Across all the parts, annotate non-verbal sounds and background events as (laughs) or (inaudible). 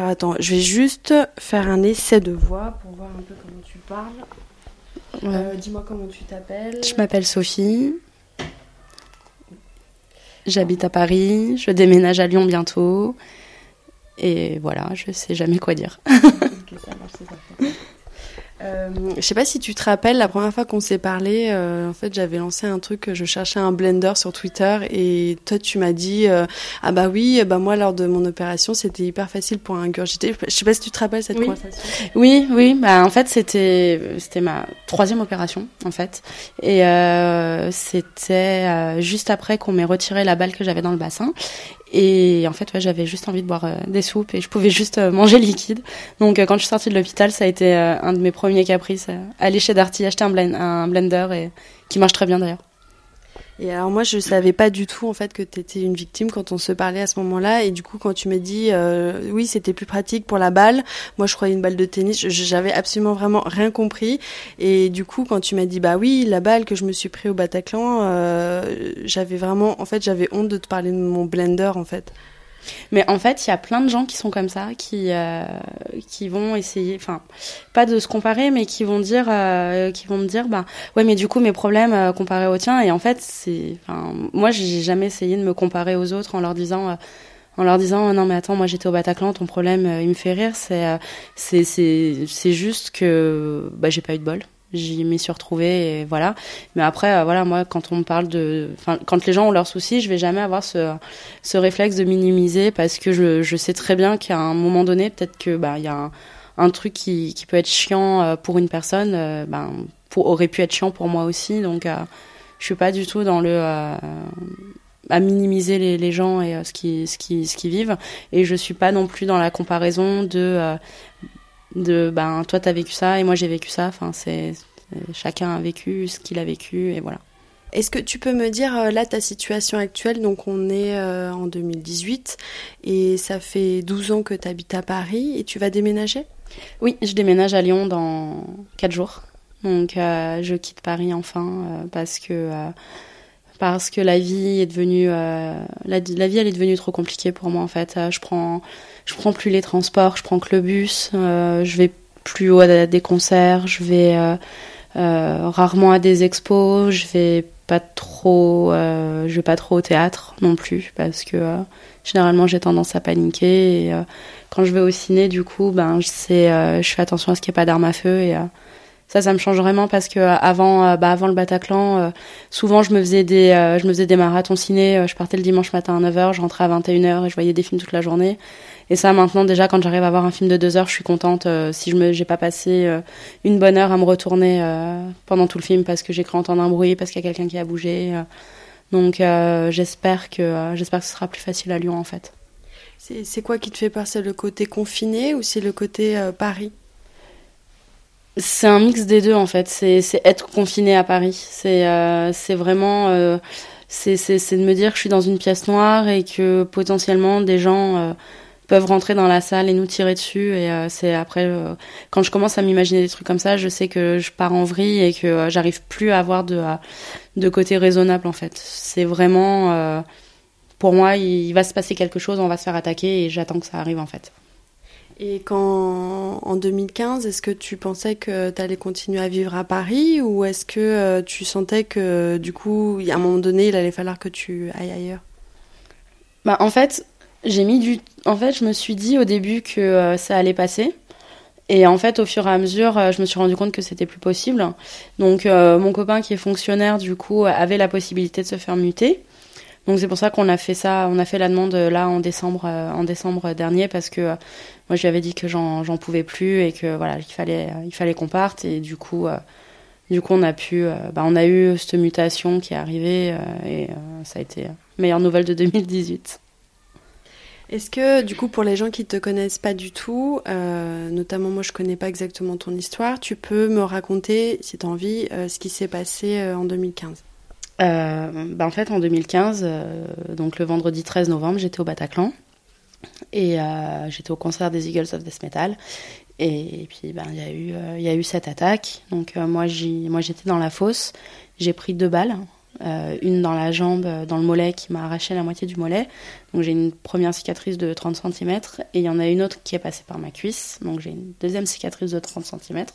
Alors attends, je vais juste faire un essai de voix pour voir un peu comment tu parles. Euh, dis-moi comment tu t'appelles. Je m'appelle Sophie. J'habite à Paris. Je déménage à Lyon bientôt. Et voilà, je sais jamais quoi dire. (laughs) ok, ça marche, c'est euh, je sais pas si tu te rappelles, la première fois qu'on s'est parlé, euh, en fait, j'avais lancé un truc, je cherchais un blender sur Twitter et toi, tu m'as dit, euh, ah bah oui, bah moi, lors de mon opération, c'était hyper facile pour ingurgiter. Je sais pas si tu te rappelles cette conversation. Oui, oui, bah en fait, c'était c'était ma troisième opération, en fait, et euh, c'était juste après qu'on m'ait retiré la balle que j'avais dans le bassin et en fait, ouais, j'avais juste envie de boire euh, des soupes et je pouvais juste euh, manger liquide. Donc, euh, quand je suis sortie de l'hôpital, ça a été un de mes premiers caprices. aller chez Darty, acheter un, un blender et qui marche très bien d'ailleurs. Et alors moi, je savais pas du tout en fait que tu étais une victime quand on se parlait à ce moment-là. Et du coup, quand tu m'as dit euh, oui, c'était plus pratique pour la balle, moi je croyais une balle de tennis. J'avais absolument vraiment rien compris. Et du coup, quand tu m'as dit bah oui, la balle que je me suis pris au Bataclan, euh, j'avais vraiment, en fait, j'avais honte de te parler de mon blender en fait. Mais en fait, il y a plein de gens qui sont comme ça, qui euh, vont essayer, enfin, pas de se comparer, mais qui vont dire, euh, qui vont me dire, bah ouais, mais du coup mes problèmes euh, comparés aux tiens. Et en fait, c'est, enfin, moi j'ai jamais essayé de me comparer aux autres en leur disant. En leur disant non mais attends moi j'étais au Bataclan ton problème il me fait rire c'est c'est c'est c'est juste que bah j'ai pas eu de bol. J'y m'y suis retrouvée et voilà. Mais après euh, voilà moi quand on me parle de enfin quand les gens ont leurs soucis je vais jamais avoir ce ce réflexe de minimiser parce que je je sais très bien qu'à un moment donné peut-être que bah il y a un, truc qui qui peut être chiant euh, pour une personne euh, ben aurait pu être chiant pour moi aussi. Donc je suis pas du tout dans le à minimiser les, les gens et ce qui ce qui ce qui vivent. Et je suis pas non plus dans la comparaison de de ben toi t'as vécu ça et moi j'ai vécu ça. Enfin c'est chacun a vécu ce qu'il a vécu et voilà. Est-ce que tu peux me dire euh, là ta situation actuelle? Donc on est euh, en 2018 et ça fait 12 ans que tu habites à Paris et tu vas déménager? Oui, je déménage à Lyon dans 4 jours. Donc euh, je quitte Paris enfin parce que parce que la vie est devenue vie elle est devenue trop compliquée pour moi en fait. je prends prends plus les transports, je prends que le bus, euh, je vais plus haut à des concerts, je vais euh, euh, rarement à des expos, je vais pas trop, je vais pas trop au théâtre non plus parce que généralement j'ai tendance à paniquer et quand je vais au ciné du coup ben je fais attention à ce qu'il n'y ait pas d'armes à feu et ça ça me change vraiment parce que avant bah, avant le Bataclan souvent je me faisais des je me faisais des marathons ciné je partais le dimanche matin à 9h je rentrais à 21h et je voyais des films toute la journée et ça, maintenant, déjà, quand j'arrive à voir un film de deux heures, je suis contente euh, si je me, j'ai pas passé euh, une bonne heure à me retourner euh, pendant tout le film parce que j'ai cru entendre un bruit, parce qu'il y a quelqu'un qui a bougé. donc, j'espère que j'espère que ce sera plus facile à Lyon, en fait. C'est, quoi qui te fait C'est le côté confiné ou c'est le côté Paris? C'est un mix des deux en fait. C'est, être confiné à Paris. C'est, c'est vraiment c'est, c'est, de me dire que je suis dans une pièce noire et que potentiellement des gens peuvent rentrer dans la salle et nous tirer dessus. Et euh, c'est après, euh, quand je commence à m'imaginer des trucs comme ça, je sais que je pars en vrille et que euh, j'arrive plus à avoir de, de côté raisonnable en fait. C'est vraiment, pour moi, il, va se passer quelque chose, on va se faire attaquer et j'attends que ça arrive en fait. Et quand en 2015, est-ce que tu pensais que tu allais continuer à vivre à Paris ou est-ce que tu sentais que du coup, à un moment donné, il allait falloir que tu ailles ailleurs? Bah, en fait, j'ai mis du. En fait, je me suis dit au début que euh, ça allait passer. Et en fait, au fur et à mesure, euh, je me suis rendu compte que c'était plus possible. Donc, euh, mon copain qui est fonctionnaire, du coup, avait la possibilité de se faire muter. Donc, c'est pour ça qu'on a fait ça. On a fait la demande là en décembre, en décembre dernier, parce que moi, je lui avais dit que j'en pouvais plus et que voilà, il fallait, il fallait qu'on parte. Et du coup, du coup, on a pu, bah, on a eu cette mutation qui est arrivée et ça a été meilleure nouvelle de 2018. Est-ce que, du coup, pour les gens qui ne te connaissent pas du tout, euh, notamment moi je connais pas exactement ton histoire, tu peux me raconter, si tu as envie, euh, ce qui s'est passé euh, en 2015 bah en fait, en 2015, donc le vendredi 13 novembre, j'étais au Bataclan et j'étais au concert des Eagles of Death Metal. Et, puis, ben, il y, a eu, cette attaque. Donc, moi, j'étais dans la fosse. J'ai pris deux balles une dans la jambe, dans le mollet, qui m'a arraché la moitié du mollet. Donc j'ai une première cicatrice de 30 cm et il y en a une autre qui est passée par ma cuisse. Donc j'ai une deuxième cicatrice de 30 cm.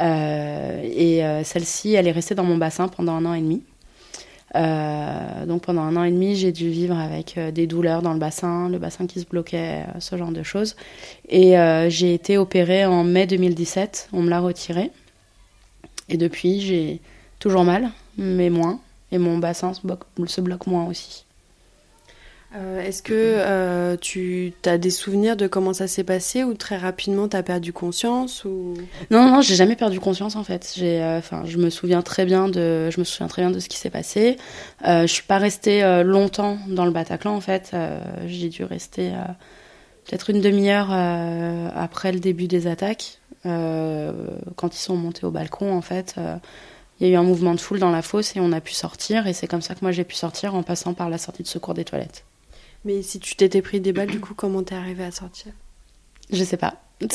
et celle-ci, elle est restée dans mon bassin pendant un an et demi. Euh, donc pendant un an et demi, j'ai dû vivre avec euh, des douleurs dans le bassin, le bassin qui se bloquait, euh, ce genre de choses. Et j'ai été opérée en mai 2017, on me l'a retiré. Et depuis, j'ai toujours mal, mais moins. Et mon bassin se bloque moins aussi. Euh, est-ce que euh, tu as des souvenirs de comment ça s'est passé ou très rapidement tu as perdu conscience ou? Non, non, j'ai jamais perdu conscience en fait. J'ai, euh, enfin, je me souviens très bien de, je me souviens très bien de ce qui s'est passé. je suis pas restée longtemps dans le Bataclan en fait. j'ai dû rester peut-être une demi-heure après le début des attaques. quand ils sont montés au balcon en fait il y a eu un mouvement de foule dans la fosse et on a pu sortir. Et c'est comme ça que moi j'ai pu sortir en passant par la sortie de secours des toilettes. Mais si tu t'étais pris des balles, du coup, comment t'es arrivé à sortir? Je sais pas. (laughs)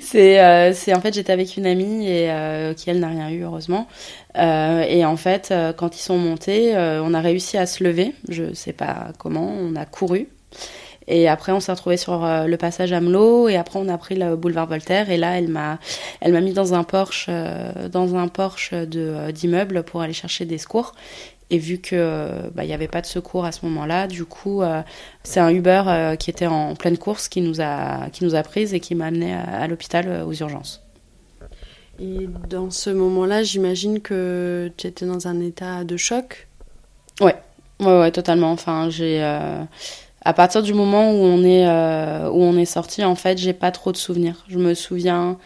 C'est, euh, c'est en fait j'étais avec une amie et euh, qui elle n'a rien eu heureusement. Euh, et en fait quand ils sont montés, on a réussi à se lever. Je sais pas comment, on a couru. Et après, on s'est retrouvé sur le passage Amelot. Et après, on a pris le boulevard Voltaire. Et là, elle m'a, mis dans un Porsche, dans un Porsche d'immeuble pour aller chercher des secours. Et vu que bah, il n'y avait pas de secours à ce moment-là, du coup, euh, c'est un Uber euh, qui était en pleine course qui nous a qui nous a prise et qui m'a amené à, l'hôpital euh, aux urgences. Et dans ce moment-là, j'imagine que tu étais dans un état de choc? Ouais, ouais, ouais, totalement. Enfin, j'ai à partir du moment où on est où on est sorti, en fait, j'ai pas trop de souvenirs. Je me souviens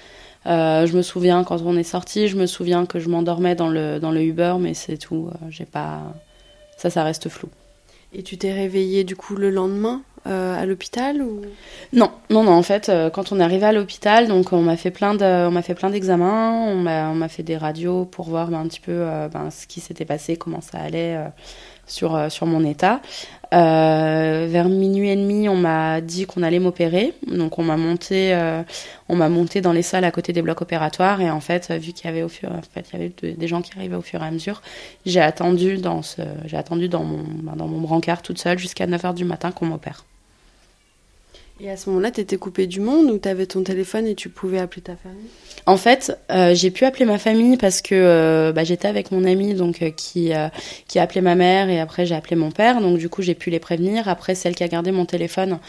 euh, je me souviens quand on est sorti, je me souviens que je m'endormais dans le, dans le Uber, mais c'est tout. Euh, j'ai pas. Ça, ça reste flou. Et tu t'es réveillée du coup le lendemain euh, à l'hôpital ou? Non, non, non. En fait, quand on est arrivé à l'hôpital, donc on m'a fait plein de, on m'a fait plein d'examens, on m'a, on m'a fait des radios pour voir ben, un petit peu ben, ce qui s'était passé, comment ça allait sur sur mon état. Euh, vers minuit et demi, on m'a dit qu'on allait m'opérer. Donc on m'a monté, euh, monté dans les salles à côté des blocs opératoires. Et en fait, vu qu'il y avait au fur, en fait, il y avait des gens qui arrivaient au fur et à mesure, j'ai attendu dans ce, j'ai attendu dans mon, ben, dans mon brancard toute seule jusqu'à 9h du matin qu'on m'opère. Et à ce moment-là, tu étais coupée du monde ou tu avais ton téléphone et tu pouvais appeler ta famille? En fait, euh, j'ai pu appeler ma famille parce que euh, bah, j'étais avec mon ami donc euh, qui qui a appelé ma mère et après j'ai appelé mon père. Donc du coup, j'ai pu les prévenir. Après, celle qui a gardé mon téléphone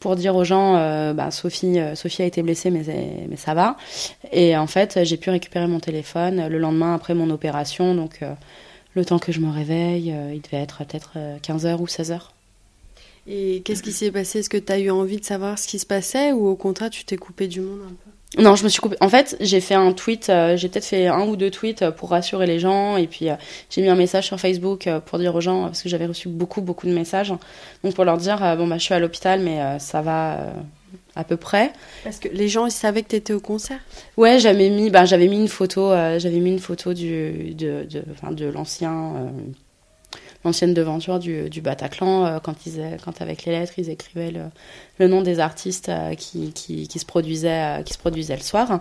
pour dire aux gens bah, Sophie Sophie a été blessée mais mais ça va. Et en fait, j'ai pu récupérer mon téléphone le lendemain après mon opération. Donc le temps que je me réveille, il devait être peut-être 15h ou 16h. Et qu'est-ce qui s'est passé? Est-ce que tu as eu envie de savoir ce qui se passait ou au contraire tu t'es coupé du monde un peu? Non, je me suis coupé. En fait, j'ai fait un tweet, euh, j'ai peut-être fait un ou deux tweets euh, pour rassurer les gens et puis euh, j'ai mis un message sur Facebook pour dire aux gens parce que j'avais reçu beaucoup beaucoup de messages. Donc pour leur dire bon bah je suis à l'hôpital mais ça va à peu près. Parce que les gens ils savaient que tu étais au concert? Ouais, j'avais mis bah, j'avais mis une photo j'avais mis une photo du de de, de l'ancien l'ancienne devanture du, du Bataclan, euh, quand, ils, quand avec les lettres, ils écrivaient le, nom des artistes euh, qui, qui, qui, se produisaient, euh, qui se produisaient le soir.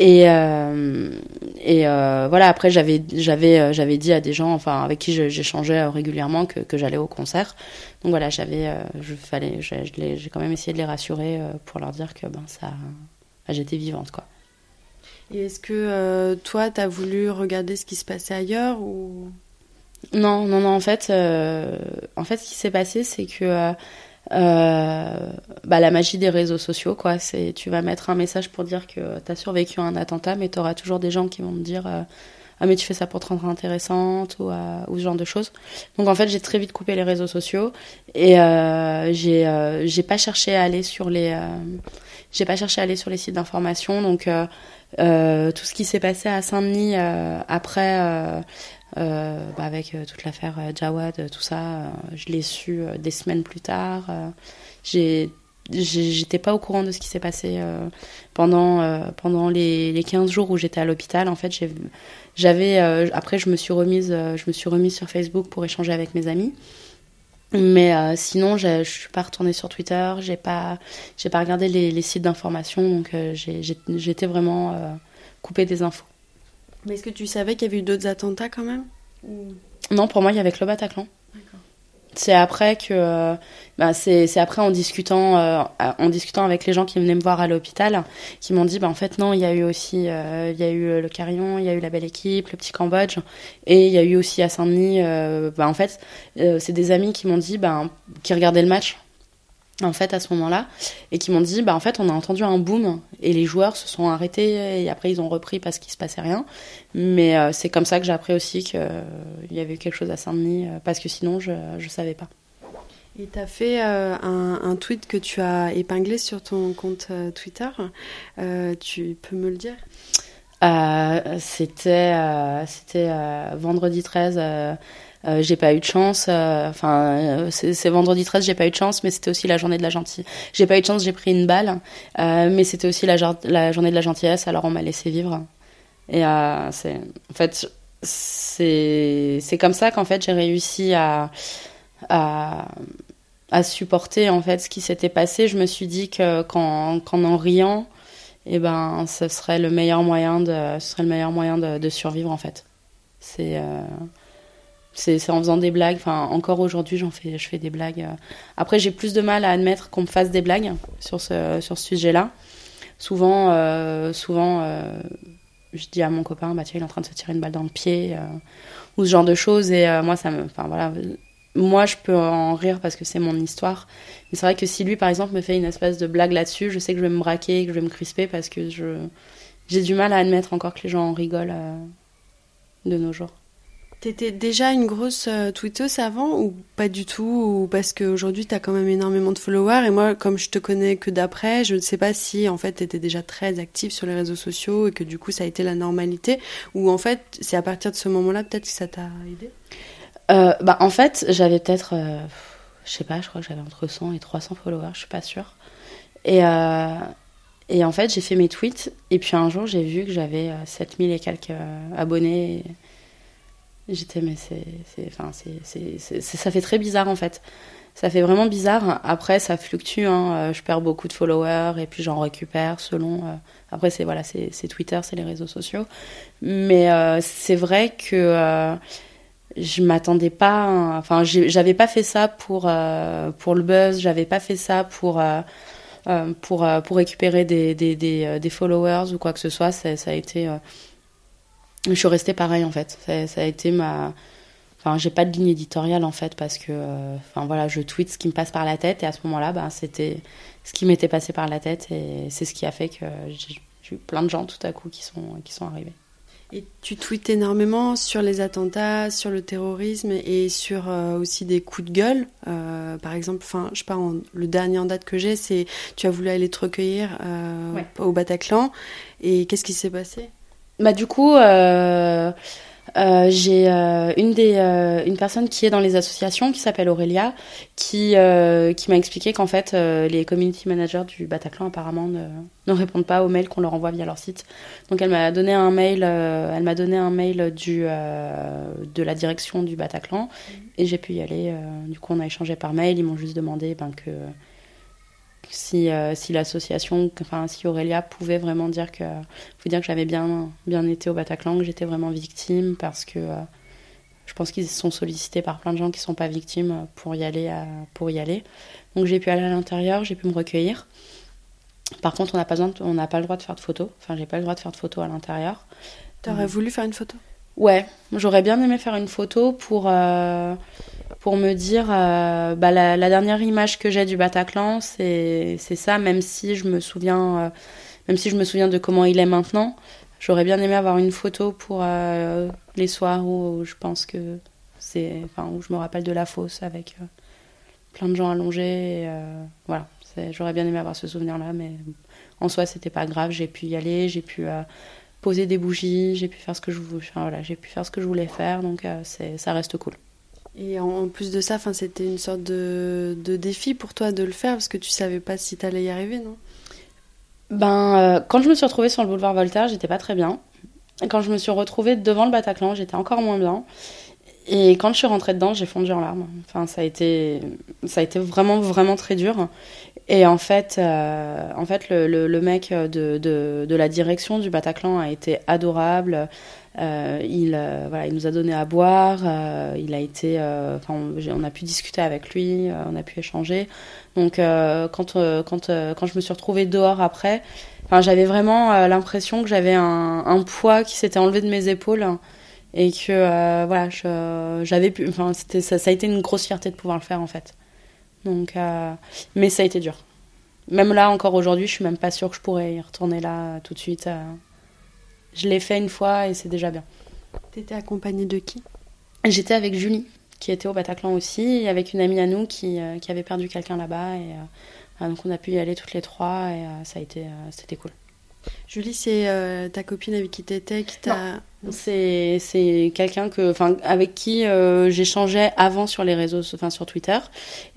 Et, et voilà, après, j'avais, dit à des gens enfin, avec qui j'échangeais régulièrement que, que j'allais au concert. Donc voilà, j'avais, j'ai quand même essayé de les rassurer pour leur dire que ben, ça, j'étais vivante. quoi. Et est-ce que toi, tu as voulu regarder ce qui se passait ailleurs ou? Non, non, non. En fait, euh, en fait, ce qui s'est passé, c'est que euh, euh, bah, la magie des réseaux sociaux, quoi. C'est tu vas mettre un message pour dire que tu as survécu à un attentat, mais tu auras toujours des gens qui vont te dire ah mais tu fais ça pour te rendre intéressante ou, ou ce genre de choses. Donc en fait, j'ai très vite coupé les réseaux sociaux et j'ai j'ai pas cherché à aller sur les j'ai pas cherché à aller sur les sites d'information. Donc tout ce qui s'est passé à Saint-Denis après bah avec euh, toute l'affaire euh, Jawad, tout ça, je l'ai su des semaines plus tard. j'ai j'étais pas au courant de ce qui s'est passé pendant pendant les, les 15 jours où j'étais à l'hôpital. En fait j'avais après je me suis remise je me suis remise sur Facebook pour échanger avec mes amis. Mais sinon je, suis pas retournée sur Twitter j'ai pas pas regardé les sites d'information. Donc j'étais vraiment coupée des infos mais est-ce que tu savais qu'il y avait eu d'autres attentats quand même? Non, pour moi, il y avait que le Bataclan. C'est après que, bah, c'est après en discutant, euh, en discutant avec les gens qui venaient me voir à l'hôpital, qui m'ont dit, bah en fait non, il y a eu aussi, euh, il y a eu le Carillon, il y a eu la Belle Équipe, le Petit Cambodge, et il y a eu aussi à Saint-Denis. Euh, bah en fait, c'est des amis qui m'ont dit, bah, qui regardaient le match en fait à ce moment-là et qui m'ont dit bah en fait on a entendu un boom et les joueurs se sont arrêtés et après ils ont repris parce qu'il se passait rien. Mais euh, c'est comme ça que j'ai appris aussi qu'il euh, y avait eu quelque chose à Saint-Denis euh, parce que sinon je je savais pas. Et tu as fait un, un, tweet que tu as épinglé sur ton compte Twitter. Tu peux me le dire? C'était c'était vendredi 13 euh, j'ai pas eu de chance. Euh, enfin, euh, c'est vendredi 13, j'ai pas eu de chance, mais c'était aussi la journée de la gentillesse. J'ai pas eu de chance, j'ai pris une balle, mais c'était aussi la, la, journée de la gentillesse, alors on m'a laissé vivre. Et c'est, en fait, c'est, comme ça qu'en fait j'ai réussi à, à, à, supporter en fait ce qui s'était passé. Je me suis dit que qu'en, en riant, et eh ben, ce serait le meilleur moyen de, ce serait le meilleur moyen de, de survivre en fait. C'est c'est en faisant des blagues. Enfin, encore aujourd'hui, j'en fais, je fais des blagues. Euh. Après, j'ai plus de mal à admettre qu'on me fasse des blagues sur ce, sur ce sujet-là. Souvent, euh, souvent, euh, je dis à mon copain, bah tiens, il est en train de se tirer une balle dans le pied, ou ce genre de choses. Et moi, ça me, enfin voilà, moi, je peux en rire parce que c'est mon histoire. Mais c'est vrai que si lui, par exemple, me fait une espèce de blague là-dessus, je sais que je vais me braquer, que je vais me crisper parce que je, j'ai du mal à admettre encore que les gens en rigolent de nos jours. T'étais déjà une grosse euh, tweeteuse avant ou pas du tout ou parce qu'aujourd'hui t'as quand même énormément de followers et moi comme je te connais que d'après je ne sais pas si en fait t'étais déjà très active sur les réseaux sociaux et que du coup ça a été la normalité ou en fait c'est à partir de ce moment-là peut-être que ça t'a aidé? Euh, bah en fait j'avais peut-être euh, je sais pas je crois que j'avais entre 100 et 300 followers je suis pas sûre. Et et en fait j'ai fait mes tweets et puis un jour j'ai vu que j'avais 7000 et quelques abonnés J'étais, mais c'est, enfin, c'est, ça fait très bizarre en fait. Ça fait vraiment bizarre. Après, ça fluctue. Hein. Euh, je perds beaucoup de followers et puis j'en récupère selon. Euh, après, c'est voilà, c'est, Twitter, c'est les réseaux sociaux. Mais euh, c'est vrai que je m'attendais pas. Enfin, j'avais pas fait ça pour pour le buzz. J'avais pas fait ça pour pour pour récupérer des, des, des, des, followers ou quoi que ce soit. Ça, ça a été je suis restée pareil en fait. Ça, a été ma. Enfin, j'ai pas de ligne éditoriale en fait parce que, euh, enfin voilà, je tweete ce qui me passe par la tête et à ce moment-là, ben, c'était ce qui m'était passé par la tête et c'est ce qui a fait que j'ai eu plein de gens tout à coup qui sont qui sont arrivés. Et tu tweets énormément sur les attentats, sur le terrorisme et sur euh, aussi des coups de gueule. Euh, par exemple, enfin, je sais pas, le dernier en date que j'ai, c'est tu as voulu aller te recueillir au Bataclan. Et qu'est-ce qui s'est passé? Bah du coup, euh, euh, j'ai euh, une des euh, une personne qui est dans les associations qui s'appelle Aurélia qui euh, qui m'a expliqué qu'en fait les community managers du Bataclan apparemment ne, ne répondent pas aux mails qu'on leur envoie via leur site. Donc elle m'a donné un mail elle m'a donné un mail du de la direction du Bataclan et j'ai pu y aller du coup on a échangé par mail, ils m'ont juste demandé ben que si, euh, si l'association, enfin si Aurélia pouvait vraiment dire que, faut dire que j'avais bien, bien été au Bataclan, que j'étais vraiment victime, parce que euh, je pense qu'ils sont sollicités par plein de gens qui sont pas victimes pour y aller. pour y aller. Donc j'ai pu aller à l'intérieur, j'ai pu me recueillir. Par contre, on n'a pas, on n'a pas le droit de faire de photos. Enfin, j'ai pas le droit de faire de photos à l'intérieur. T'aurais voulu faire une photo? Ouais, j'aurais bien aimé faire une photo pour. Pour me dire euh, bah, la, dernière image que j'ai du Bataclan, c'est ça, même si je me souviens, euh, même si je me souviens de comment il est maintenant. J'aurais bien aimé avoir une photo pour euh, les soirs où, je pense que c'est, enfin où je me rappelle de la fosse avec plein de gens allongés. Voilà, j'aurais bien aimé avoir ce souvenir-là, mais en soi c'était pas grave. J'ai pu y aller, j'ai pu poser des bougies, j'ai pu faire ce que je voulais, voilà, j'ai pu faire ce que je voulais faire, donc ça reste cool. Et en, plus de ça, c'était une sorte de, défi pour toi de le faire parce que tu savais pas si tu allais y arriver, non? Ben, euh, quand je me suis retrouvée sur le boulevard Voltaire, j'étais pas très bien. quand je me suis retrouvée devant le Bataclan, j'étais encore moins bien. Et quand je suis rentrée dedans, j'ai fondu en larmes. Enfin, ça a été, ça a été vraiment, vraiment très dur. Et en fait, euh, en fait le, le, mec de, de, de, la direction du Bataclan a été adorable. Euh, il, euh, voilà, il nous a donné à boire. Euh, il a été, enfin, on, a pu discuter avec lui, on a pu échanger. Donc, quand, quand, quand je me suis retrouvée dehors après, j'avais vraiment l'impression que j'avais un, poids qui s'était enlevé de mes épaules et que voilà, j'avais pu, enfin, ça, ça, a été une grosse fierté de pouvoir le faire en fait. Donc, mais ça a été dur. Même là, encore aujourd'hui, je suis même pas sûre que je pourrais y retourner là tout de suite. Je l'ai fait une fois et c'est déjà bien. T'étais accompagnée de qui? J'étais avec Julie, qui était au Bataclan aussi, et avec une amie à nous qui, euh, qui avait perdu quelqu'un là-bas. Et euh, donc on a pu y aller toutes les trois et euh, ça a été, c'était cool. Julie, c'est ta copine avec qui t'étais qui t'a. C'est c'est quelqu'un que, enfin, avec qui j'échangeais avant sur les réseaux, enfin sur Twitter,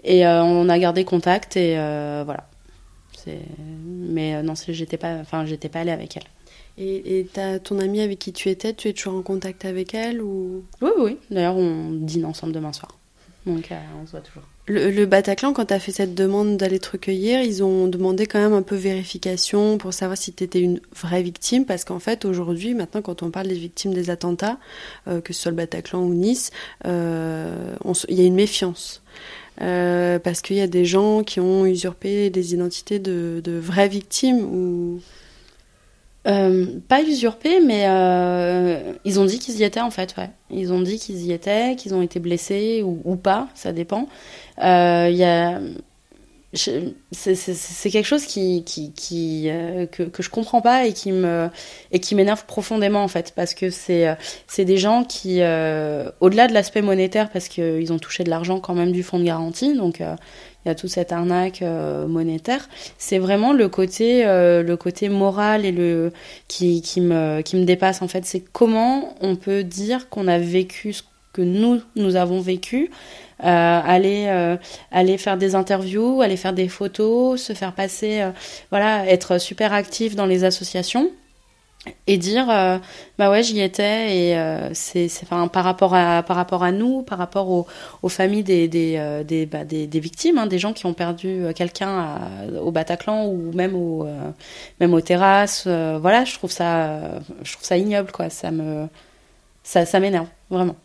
et on a gardé contact et voilà. Mais non, j'étais pas, enfin, j'étais pas allée avec elle. Et, et ton amie avec qui tu étais, tu es toujours en contact avec elle ou? Oui, oui. D'ailleurs, on dîne ensemble demain soir. Donc, euh, on se voit toujours. Le, Bataclan, quand tu as fait cette demande d'aller te recueillir, ils ont demandé quand même un peu vérification pour savoir si tu étais une vraie victime. Parce qu'en fait, aujourd'hui, maintenant, quand on parle des victimes des attentats, euh, que ce soit le Bataclan ou Nice, euh, il y a une méfiance. Parce qu'il y a des gens qui ont usurpé des identités de, vraies victimes ou euh, pas usurpé, mais euh, ils ont dit qu'ils y étaient en fait. Ouais. Ils ont dit qu'ils y étaient, qu'ils ont été blessés ou, ou pas, ça dépend. Euh, il y a c'est quelque chose qui, euh, que, que je comprends pas et qui me et qui m'énerve profondément en fait parce que c'est euh, c'est des gens qui euh, au-delà de l'aspect monétaire parce qu'ils ont touché de l'argent quand même du fonds de garantie donc il y a toute cette arnaque monétaire. C'est vraiment le côté le côté moral et le qui, qui me qui me dépasse en fait. C'est comment on peut dire qu'on a vécu ce que nous nous avons vécu aller euh, aller faire des interviews, aller faire des photos, se faire passer, euh, voilà, être super actif dans les associations et dire bah ouais j'y étais et c'est enfin par rapport à par rapport à nous par rapport aux, familles des des bah, des, des, victimes hein, des gens qui ont perdu quelqu'un au Bataclan ou même au même aux terrasses voilà je trouve ça je trouve ça ignoble quoi. Ça me ça m'énerve vraiment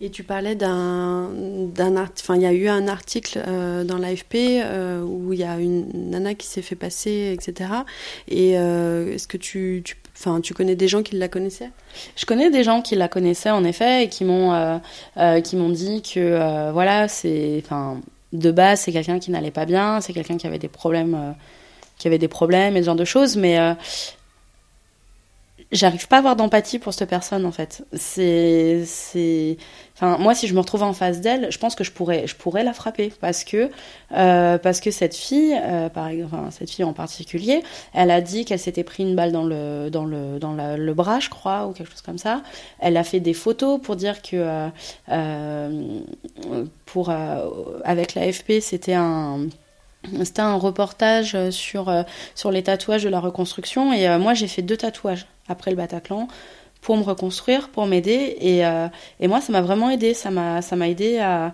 et tu parlais d'un, d'un enfin il y a eu un article euh, dans l'AFP euh, où il y a une nana qui s'est fait passer, etc. Et euh, est-ce que tu, tu, enfin tu connais des gens qui la connaissaient? Je connais des gens qui la connaissaient en effet et qui m'ont, qui m'ont dit que voilà c'est, enfin de base c'est quelqu'un qui n'allait pas bien, c'est quelqu'un qui avait des problèmes, qui avait des problèmes et ce genre de choses, mais j'arrive pas à avoir d'empathie pour cette personne en fait. C'est c'est enfin moi si je me retrouve en face d'elle, je pense que je pourrais je pourrais la frapper parce que euh, parce que cette fille euh, par exemple cette fille en particulier, elle a dit qu'elle s'était pris une balle dans le dans le dans le bras, je crois ou quelque chose comme ça. Elle a fait des photos pour dire que euh, euh pour avec l'AFP, c'était un c'était un reportage sur, sur les tatouages de la reconstruction et moi j'ai fait deux tatouages après le Bataclan pour me reconstruire, pour m'aider. Et, euh, et moi, ça m'a vraiment aidé. Ça m'a, ça m'a aidé à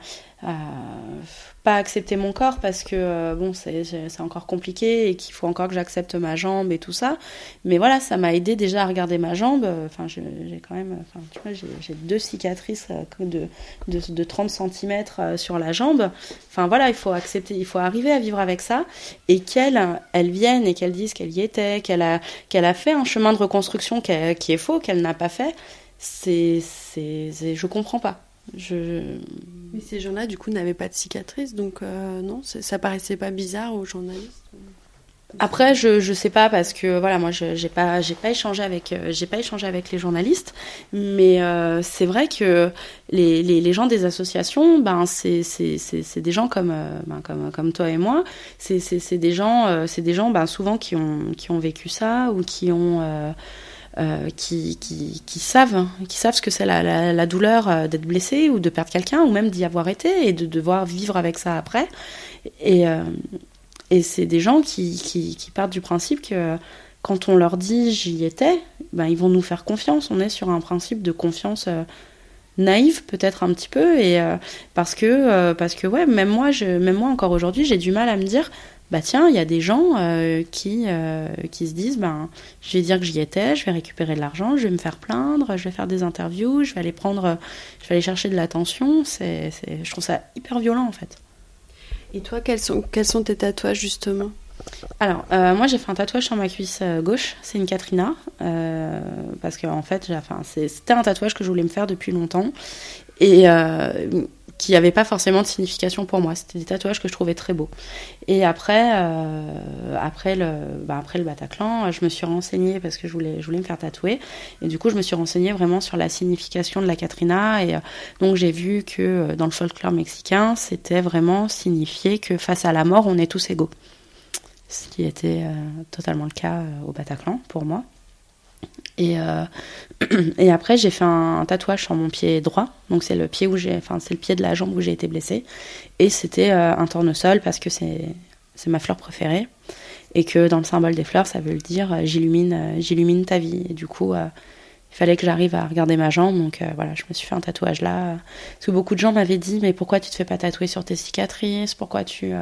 pas accepter mon corps parce que euh, bon c'est encore compliqué et qu'il faut encore que j'accepte ma jambe et tout ça. Mais voilà ça m'a aidé déjà à regarder ma jambe. Enfin j'ai quand même enfin tu vois j'ai deux cicatrices euh, de, de, de 30 cm euh, sur la jambe. Enfin voilà il faut accepter il faut arriver à vivre avec ça et qu'elle elle vienne et qu'elle dise qu'elle y était qu'elle a qu'elle a fait un chemin de reconstruction qui est faux qu'elle n'a pas fait c'est je comprends pas. Je... Mais ces gens-là, du coup, n'avaient pas de cicatrices, donc euh, non, ça paraissait pas bizarre aux journalistes. Après, je je sais pas parce que voilà, moi j'ai pas j'ai pas échangé avec euh, j'ai pas échangé avec les journalistes, mais euh, c'est vrai que les, gens des associations, ben c'est des gens comme ben, comme toi et moi, c'est c'est des gens c'est des gens ben souvent qui ont qui ont vécu ça ou qui ont euh, qui, savent, qui savent ce que c'est la, douleur euh, d'être blessé ou de perdre quelqu'un ou même d'y avoir été et de devoir vivre avec ça après. Et, euh, c'est des gens qui, qui, qui, partent du principe que quand on leur dit j'y étais, ben, ils vont nous faire confiance. On est sur un principe de confiance naïve peut-être un petit peu et parce que parce que ouais même moi je même moi encore aujourd'hui j'ai du mal à me dire bah tiens, il y a des gens qui, qui se disent, ben, je vais dire que j'y étais, je vais récupérer de l'argent, je vais me faire plaindre, je vais faire des interviews, je vais aller prendre, je vais aller chercher de l'attention. C'est, je trouve ça hyper violent en fait. Et toi, quels sont, quels sont tes tatouages justement? Alors, euh, moi j'ai fait un tatouage sur ma cuisse euh, gauche, c'est une Katrina, euh, parce que en fait, enfin, c'était un tatouage que je voulais me faire depuis longtemps et qui n'avait pas forcément de signification pour moi. C'était des tatouages que je trouvais très beaux. Et après, après, le, bah, après le Bataclan, je me suis renseignée parce que je voulais, je voulais me faire tatouer. Et du coup, je me suis renseignée vraiment sur la signification de la Katrina. Et donc, j'ai vu que dans le folklore mexicain, c'était vraiment signifié que face à la mort, on est tous égaux ce qui était euh, totalement le cas euh, au Bataclan pour moi. Et, euh, (clears throat) et après, j'ai fait un, tatouage sur mon pied droit. Donc, c'est le pied où j'ai, enfin, c'est le pied de la jambe où j'ai été blessée. Et c'était un tournesol parce que c'est, c'est ma fleur préférée. Et que dans le symbole des fleurs, ça veut dire j'illumine, j'illumine ta vie. Et du coup, il fallait que j'arrive à regarder ma jambe. Donc, voilà, je me suis fait un tatouage là. Parce que beaucoup de gens m'avaient dit mais pourquoi tu te fais pas tatouer sur tes cicatrices? Pourquoi tu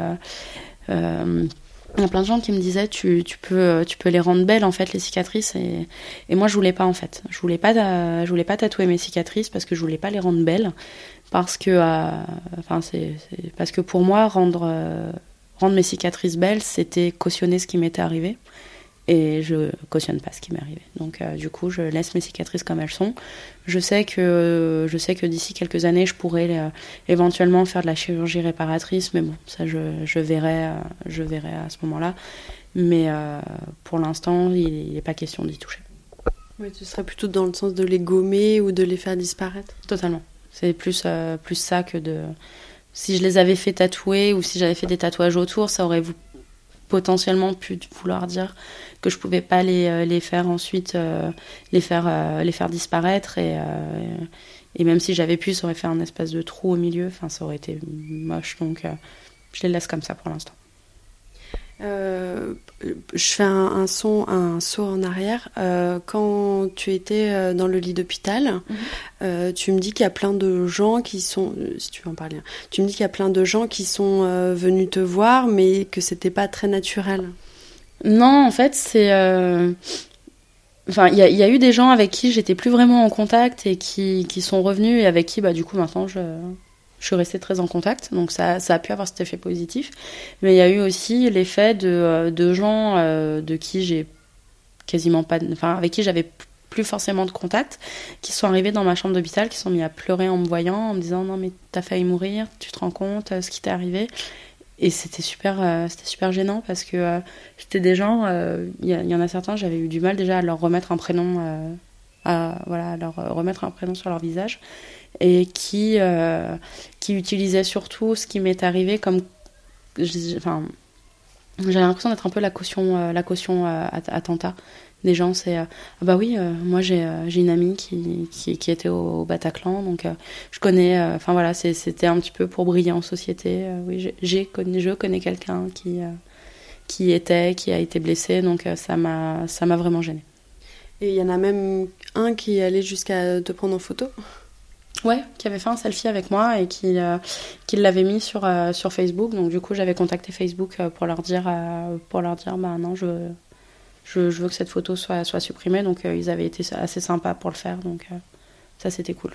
il y a plein de gens qui me disaient tu, tu, peux tu peux les rendre belles en fait les cicatrices. Et, et moi je voulais pas en fait. Je voulais pas je voulais pas tatouer mes cicatrices parce que je voulais pas les rendre belles. Parce que euh, enfin c'est parce que pour moi rendre euh, rendre mes cicatrices belles c'était cautionner ce qui m'était arrivé et je cautionne pas ce qui m'est arrivé. Donc euh, du coup, je laisse mes cicatrices comme elles sont. Je sais que je sais que d'ici quelques années, je pourrais euh, éventuellement faire de la chirurgie réparatrice, mais bon, ça je, je verrai euh, je verrai à ce moment-là. Mais pour l'instant, il n'est pas question d'y toucher. Oui, ce serait plutôt dans le sens de les gommer ou de les faire disparaître? Totalement. C'est plus plus ça que de si je les avais fait tatouer ou si j'avais fait des tatouages autour, ça aurait potentiellement pu vouloir dire que je pouvais pas les, euh, faire ensuite euh, les faire euh, les faire disparaître et et même si j'avais pu ça aurait fait un espèce de trou au milieu. Enfin ça aurait été moche. Donc je les laisse comme ça pour l'instant euh, je fais un, son, un saut en arrière. Euh, quand tu étais euh, dans le lit d'hôpital, mhm. tu me dis qu'il y a plein de gens qui sont, si tu veux en parler, hein, tu me dis qu'il y a plein de gens qui sont venus te voir, mais que c'était pas très naturel. Non, en fait, c'est. Enfin, il y, y, a eu des gens avec qui j'étais plus vraiment en contact et qui, qui sont revenus et avec qui, bah, du coup, maintenant, je, je suis restée très en contact, donc ça, a pu avoir cet effet positif. Mais il y a eu aussi l'effet de, euh, gens euh, de qui j'ai quasiment pas, enfin avec qui j'avais plus forcément de contact, qui sont arrivés dans ma chambre d'hôpital, qui sont mis à pleurer en me voyant, en me disant non mais t'as failli mourir, tu te rends compte euh, ce qui t'est arrivé. Et c'était super, c'était super gênant parce que c'était des gens, il y, y, en a certains, j'avais eu du mal déjà à leur remettre un prénom, à, voilà, à leur remettre un prénom sur leur visage et qui, euh, qui utilisait surtout ce qui m'est arrivé comme. Enfin, j'avais l'impression d'être un peu la caution, euh, la caution euh, attentat des gens. C'est ah bah oui, moi j'ai une amie qui, qui, était au, Bataclan, donc je connais. Enfin voilà, c'était un petit peu pour briller en société. oui, j'ai je connais quelqu'un qui qui était, qui a été blessé, donc ça m'a ça m'a vraiment gêné. Et il y en a même un qui allait jusqu'à te prendre en photo? Ouais, qui avait fait un selfie avec moi et qui, euh, qui l'avait mis sur, euh, sur Facebook. Donc du coup, j'avais contacté Facebook euh, pour leur dire, pour leur dire bah non, je, je, veux que cette photo soit, soit supprimée. Donc ils avaient été assez sympas pour le faire. Donc ça, c'était cool.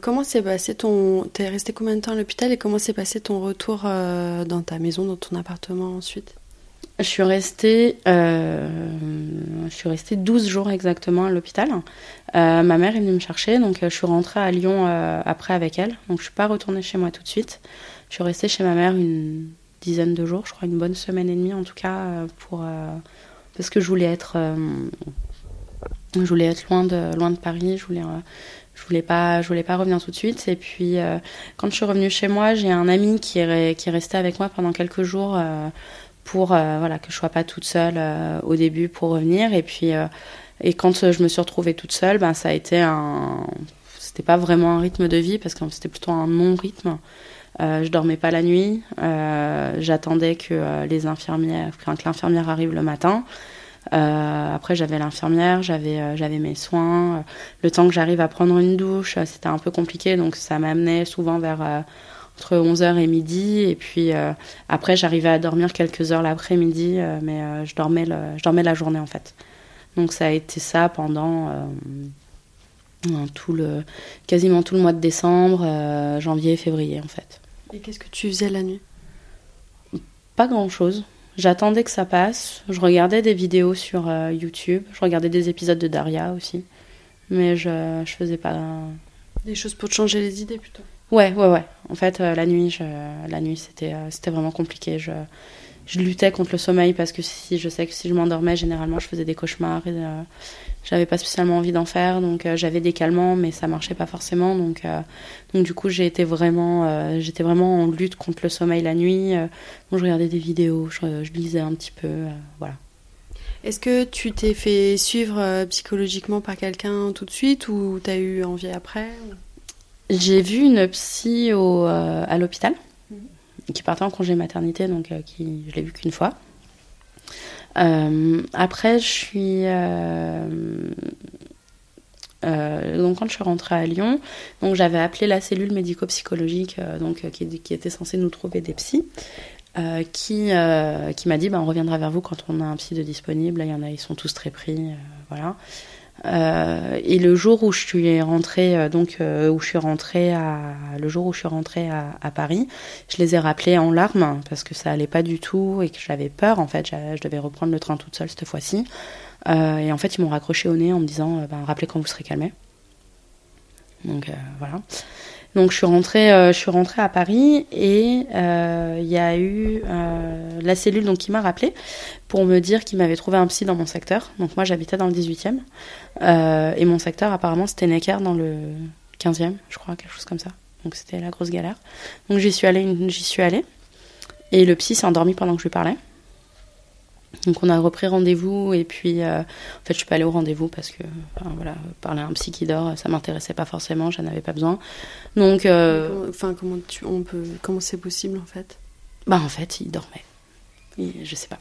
comment s'est passé ton... T'es resté combien de temps à l'hôpital et comment s'est passé ton retour dans ta maison, dans ton appartement ensuite? Je suis restée, euh, je suis restée 12 jours exactement à l'hôpital. Euh, ma mère est venue me chercher, donc euh, je suis rentrée à Lyon après avec elle. Donc je suis pas retournée chez moi tout de suite. Je suis restée chez ma mère une dizaine de jours, je crois une bonne semaine et demie en tout cas, pour parce que je voulais être, je voulais être loin de loin de Paris. Je voulais je voulais pas je voulais pas revenir tout de suite et puis quand je suis revenue chez moi j'ai un ami qui est qui est resté avec moi pendant quelques jours pour euh, voilà que je sois pas toute seule euh, au début pour revenir. Et puis euh, et quand je me suis retrouvée toute seule ben ça a été un c'était pas vraiment un rythme de vie parce que c'était plutôt un non rythme euh, je dormais pas la nuit. J'attendais que les infirmières que l'infirmière arrive le matin. Après j'avais l'infirmière j'avais j'avais mes soins. Le temps que j'arrive à prendre une douche c'était un peu compliqué. Donc ça m'amenait souvent vers entre 11h et midi. Et puis après, j'arrivais à dormir quelques heures l'après-midi, mais je, dormais je dormais la journée en fait. Donc ça a été ça pendant tout le, quasiment tout le mois de décembre, janvier février en fait. Et qu'est-ce que tu faisais la nuit? Pas grand-chose. J'attendais que ça passe. Je regardais des vidéos sur euh, YouTube. Je regardais des épisodes de Daria aussi. Mais je, je faisais pas. Des choses pour te changer les idées plutôt? Ouais, ouais, ouais. En fait, euh, la nuit, je, la nuit c'était, euh, c'était vraiment compliqué. Je, je luttais contre le sommeil parce que si je sais que si je m'endormais, généralement, je faisais des cauchemars. Et, j'avais pas spécialement envie d'en faire, donc euh, j'avais des calmants, mais ça marchait pas forcément. Donc, euh, donc du coup, vraiment, euh, j'étais vraiment en lutte contre le sommeil la nuit. je regardais des vidéos, je, lisais un petit peu, voilà. Est-ce que tu t'es fait suivre psychologiquement par quelqu'un tout de suite ou t'as eu envie après J'ai vu une psy au, à l'hôpital mhm. qui partait en congé maternité, donc qui, je l'ai vu qu'une fois. Euh, après, je suis. Euh, euh, donc quand je suis rentrée à Lyon, donc j'avais appelé la cellule médico-psychologique donc qui, qui, était censée nous trouver des psys. qui, qui m'a dit bah, on reviendra vers vous quand on a un psy de disponible. il y en a, ils sont tous très pris. voilà. Euh, et le jour où je suis rentrée, euh, donc euh, où je suis rentrée à, le jour où je suis rentrée à, Paris, je les ai rappelés en larmes parce que ça allait pas du tout et que j'avais peur. En fait, je devais reprendre le train toute seule cette fois-ci. et en fait, ils m'ont raccroché au nez en me disant, ben, rappelez quand vous serez calmé. Donc voilà. Donc je suis rentrée, euh, je suis rentrée à Paris et euh, il y a eu euh, la cellule donc qui m'a rappelé pour me dire qu'il m'avait trouvé un psy dans mon secteur. Donc moi j'habitais dans le 18e et mon secteur apparemment c'était Necker dans le 15e, je crois, quelque chose comme ça. Donc c'était la grosse galère. Donc j'y suis allée, j'y suis allée et le psy s'est endormi pendant que je lui parlais. Donc on a repris rendez-vous et puis euh, en fait je suis pas allée au rendez-vous parce que voilà parler à un psy qui dort ça m'intéressait pas forcément j'en avais pas besoin. Donc euh, enfin comment tu on peut comment c'est possible en fait? Bah en fait il dormait. Je sais pas.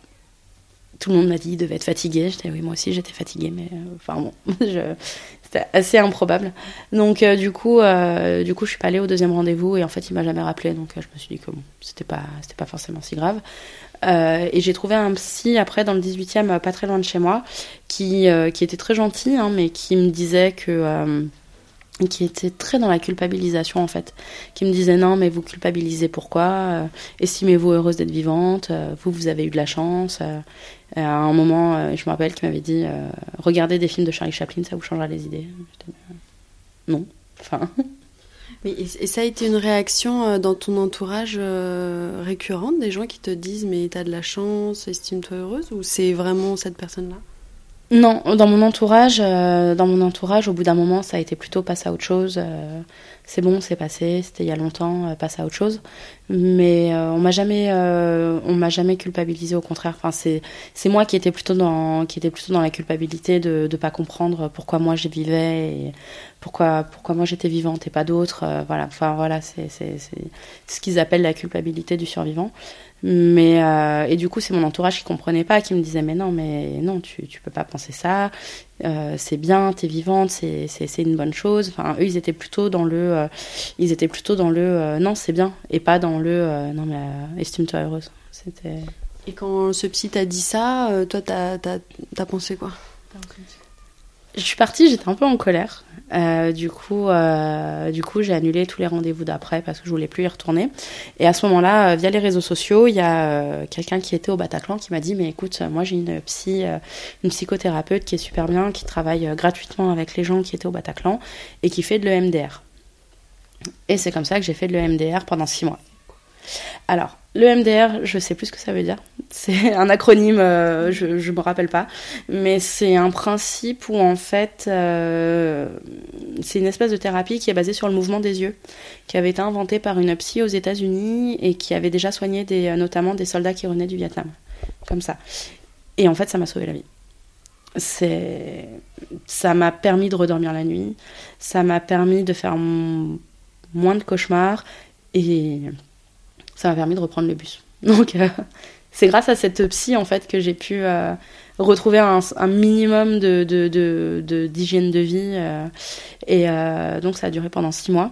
Tout le monde m'a dit qu'il devait être fatigué. J'étais oui moi aussi j'étais fatiguée mais euh, enfin bon (laughs) c'était assez improbable. Donc du coup du coup je suis pas allée au deuxième rendez-vous et en fait il m'a jamais rappelé. Donc je me suis dit que bon c'était pas c'était pas forcément si grave euh, et j'ai trouvé un psy après dans le 18e, euh, pas très loin de chez moi, qui, euh, qui était très gentil, hein, mais qui me disait que. qui était très dans la culpabilisation en fait, qui me disait non mais vous culpabilisez pourquoi, estimez-vous heureuse d'être vivante, vous vous avez eu de la chance. à un moment, je me rappelle qu'il m'avait dit regardez des films de Charlie Chaplin, ça vous changera les idées. non, enfin. (laughs) et, ça a été une réaction euh, dans ton entourage euh, récurrente des gens qui te disent mais t'as de la chance, estime-toi heureuse ou c'est vraiment cette personne-là? Non, dans mon entourage, euh, dans mon entourage, au bout d'un moment, ça a été plutôt passer à autre chose c'est bon, c'est passé, c'était il y a longtemps, euh, passe à autre chose. Mais euh, on m'a jamais, euh, on m'a jamais culpabilisé. Au contraire, enfin c'est c'est moi qui étais plutôt dans qui était plutôt dans la culpabilité de de pas comprendre pourquoi moi je vivais et pourquoi pourquoi moi j'étais vivante et pas d'autres. voilà, enfin voilà, c'est c'est ce qu'ils appellent la culpabilité du survivant. Mais euh, et du coup, c'est mon entourage qui comprenait pas, qui me disait mais non, mais non, tu tu peux pas penser ça. Euh, c'est bien, t'es vivante, c'est c'est c'est une bonne chose. Enfin, eux, ils étaient plutôt dans le, euh, ils étaient plutôt dans le euh, non, c'est bien, et pas dans le euh, non mais estime-toi heureuse. C'était. Et quand ce psy t'a dit ça, toi, t'as t'as t'as pensé quoi? Je suis partie, j'étais un peu en colère. Euh, du coup, euh, du coup, j'ai annulé tous les rendez-vous d'après parce que je voulais plus y retourner. Et à ce moment-là, euh, via les réseaux sociaux, il y a euh, quelqu'un qui était au Bataclan qui m'a dit "Mais écoute, moi j'ai une psy, une psychothérapeute qui est super bien, qui travaille gratuitement avec les gens qui étaient au Bataclan et qui fait de l'EMDR." Et c'est comme ça que j'ai fait de l'EMDR pendant six mois. Alors, le MDR, je sais plus ce que ça veut dire. C'est (laughs) un acronyme, euh, je, ne me rappelle pas, mais c'est un principe où en fait, euh, c'est une espèce de thérapie qui est basée sur le mouvement des yeux, qui avait été inventée par une psy aux États-Unis et qui avait déjà soigné des, notamment des soldats qui revenaient du Vietnam, comme ça. Et en fait, ça m'a sauvé la vie. C'est, ça m'a permis de redormir la nuit, ça m'a permis de faire moins de cauchemars et ça m'a permis de reprendre le bus. (laughs) Donc, euh, c'est grâce à cette psy, en fait, que j'ai pu euh, retrouver un, minimum de, d'hygiène de, vie. Euh, et donc, ça a duré pendant six mois.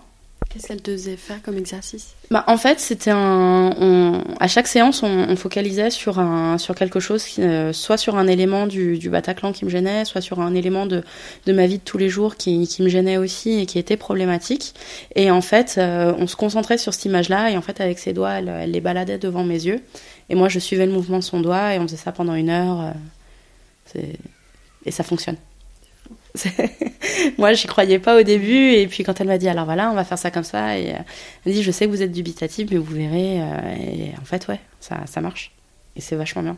Qu'est-ce qu'elle faisait faire comme exercice? Bah, En fait, c'était un. à chaque séance, on, focalisait sur, un, sur quelque chose, euh, soit sur un élément du, du, Bataclan qui me gênait, soit sur un élément de, de ma vie de tous les jours qui, qui me gênait aussi et qui était problématique. Et en fait, euh, on se concentrait sur cette image-là, et en fait, avec ses doigts, elle, elle, les baladait devant mes yeux. Et moi, je suivais le mouvement de son doigt, et on faisait ça pendant une heure. Euh, et ça fonctionne. (laughs) Moi, j'y croyais pas au début, et puis quand elle m'a dit, alors voilà, on va faire ça comme ça, et euh, elle dit, je sais que vous êtes dubitatif, mais vous verrez. Euh, et en fait, ouais, ça, ça marche. Et c'est vachement bien.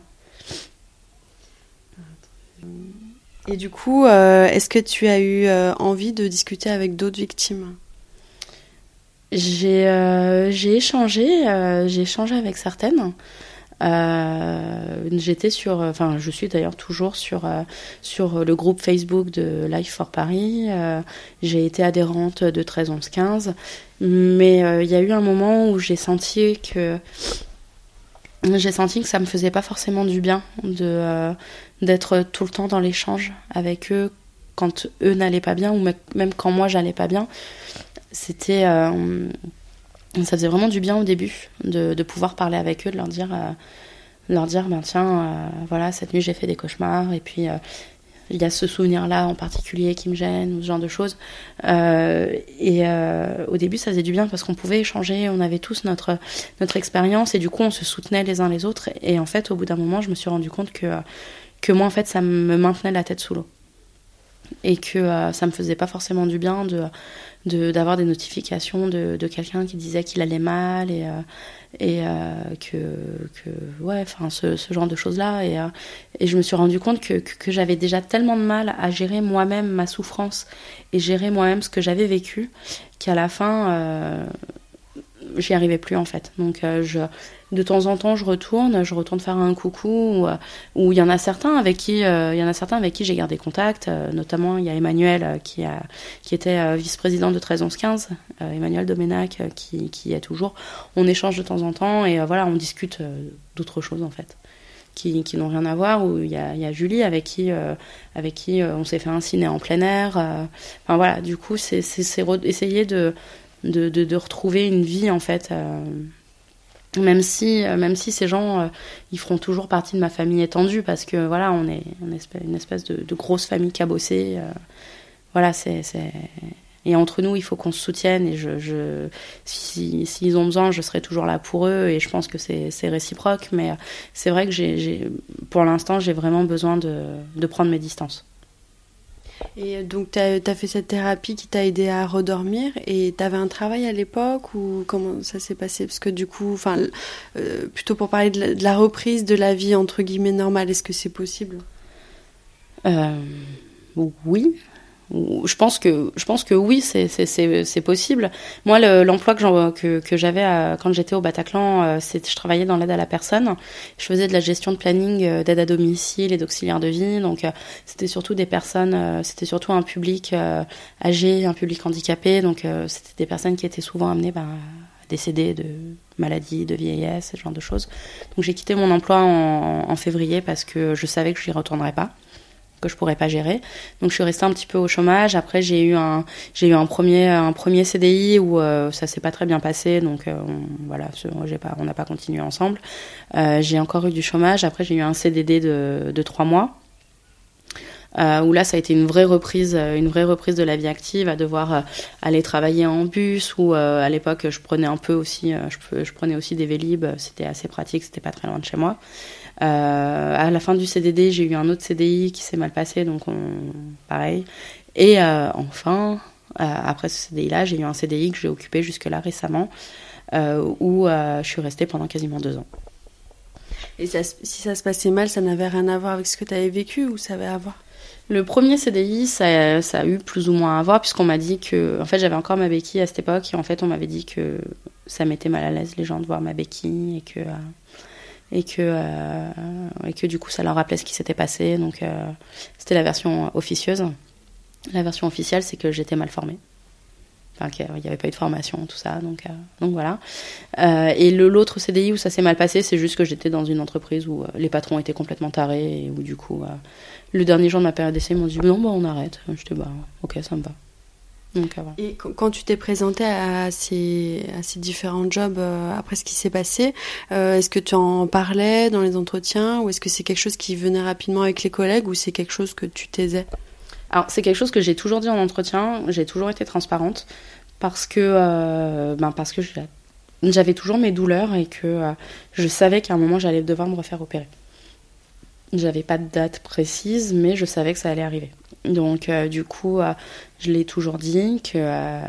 Et du coup, euh, est-ce que tu as eu envie de discuter avec d'autres victimes? J'ai échangé, j'ai échangé avec certaines. Euh, j'étais sur, enfin, je suis d'ailleurs toujours sur euh, sur le groupe Facebook de Life for Paris. Euh, j'ai été adhérente de 13 11 15, mais il y a eu un moment où j'ai senti que j'ai senti que ça me faisait pas forcément du bien de d'être tout le temps dans l'échange avec eux quand eux n'allaient pas bien ou même quand moi j'allais pas bien. C'était ça faisait vraiment du bien au début de, pouvoir parler avec eux, de leur dire, euh, leur dire ben tiens, euh, voilà, cette nuit j'ai fait des cauchemars, et puis euh, il y a ce souvenir-là en particulier qui me gêne, ou ce genre de choses. et au début, ça faisait du bien parce qu'on pouvait échanger, on avait tous notre, notre expérience, et du coup, on se soutenait les uns les autres. Et en fait, au bout d'un moment, je me suis rendu compte que, que moi, en fait, ça me maintenait la tête sous l'eau. Et que ça me faisait pas forcément du bien de d'avoir des notifications de, de quelqu'un qui disait qu'il allait mal et, euh, et euh, que, que, ouais, enfin, ce, genre de choses-là. Et, euh, et je me suis rendu compte que, que, j'avais déjà tellement de mal à gérer moi-même ma souffrance et gérer moi-même ce que j'avais vécu qu'à la fin, j'y arrivais plus en fait. Donc je de temps en temps, je retourne, je retourne faire un coucou. Ou il y en a certains avec qui, euh, il y en a certains avec qui j'ai gardé contact. Euh, notamment, il y a Emmanuel euh, qui a, qui était vice-président de 13 15 Emmanuel Domenac qui, qui est toujours. On échange de temps en temps et voilà, on discute d'autres choses en fait. Qui, qui n'ont rien à voir. Ou il y y a, Julie avec qui, avec qui on s'est fait un ciné en plein air. enfin voilà, du coup, c'est essayer de de, retrouver une vie en fait même si, euh, même si ces gens, euh, ils feront toujours partie de ma famille étendue, parce que voilà, on est une espèce, de, grosse famille cabossée. Euh, voilà, c'est, Et entre nous, il faut qu'on se soutienne, et je, je s'ils si, ont besoin, je serai toujours là pour eux, et je pense que c'est, réciproque, mais c'est vrai que j'ai, pour l'instant, j'ai vraiment besoin de, de prendre mes distances. Et donc, tu as, fait cette thérapie qui t'a aidé à redormir. Et tu avais un travail à l'époque ou comment ça s'est passé? Parce que du coup, euh, plutôt pour parler de la, reprise de la vie entre guillemets normale, est-ce que c'est possible? Euh, Oui, je pense que je pense que oui c'est possible. Moi l'emploi que j'avais quand j'étais au Bataclan euh, c'est je travaillais dans l'aide à la personne. Je faisais de la gestion de planning euh, d'aide à domicile et d'auxiliaire de vie. Donc euh, c'était surtout des personnes c'était surtout un public âgé un public handicapé. Donc c'était des personnes qui étaient souvent amenées ben, à décéder de maladie de vieillesse ce genre de choses. Donc j'ai quitté mon emploi en février parce que je savais que je n'y retournerais pas que je pourrais pas gérer. Donc je suis restée un petit peu au chômage. Après j'ai eu un j'ai eu un premier un premier CDI où euh, ça s'est pas très bien passé. Donc euh, voilà, j'ai pas on n'a pas continué ensemble. Euh, j'ai encore eu du chômage. Après j'ai eu un CDD de de trois mois. Euh, où là ça a été une vraie reprise, une vraie reprise de la vie active, à devoir aller travailler en bus. Ou à l'époque je prenais un peu aussi, je, je prenais aussi des vélib. C'était assez pratique, c'était pas très loin de chez moi. Euh, à la fin du CDD, j'ai eu un autre CDI qui s'est mal passé, donc on... pareil. Et euh, enfin, euh, après ce CDI-là, j'ai eu un CDI que j'ai occupé jusque-là récemment, où je suis restée pendant quasiment deux ans. Et si ça se passait mal, ça n'avait rien à voir avec ce que tu avais vécu ou ça avait à voir? Le premier CDI, ça, ça, a eu plus ou moins à voir, puisqu'on m'a dit que. En fait, j'avais encore ma béquille à cette époque, et en fait, on m'avait dit que ça mettait mal à l'aise les gens de voir ma béquille, et que et que, euh, et que du coup ça leur rappelait ce qui s'était passé. Donc euh, c'était la version officieuse. La version officielle, c'est que j'étais mal formée. Enfin, qu'il n'y avait pas eu de formation, tout ça. Donc, euh, donc voilà. et l'autre CDI où ça s'est mal passé, c'est juste que j'étais dans une entreprise où les patrons étaient complètement tarés et où du coup, le dernier jour de ma période d'essai, ils m'ont dit non, bah, on arrête. J'étais bah, ok, ça me va. Donc, euh, Et quand tu t'es présenté à ces, à ces différents jobs après ce qui s'est passé, est-ce que tu en parlais dans les entretiens ou est-ce que c'est quelque chose qui venait rapidement avec les collègues ou c'est quelque chose que tu taisais? Alors c'est quelque chose que j'ai toujours dit en entretien, j'ai toujours été transparente parce que, ben parce que j'avais toujours mes douleurs et que je savais qu'à un moment j'allais devoir me refaire opérer. J'avais pas de date précise, mais je savais que ça allait arriver. Donc, euh, du coup, euh, je l'ai toujours dit. Euh,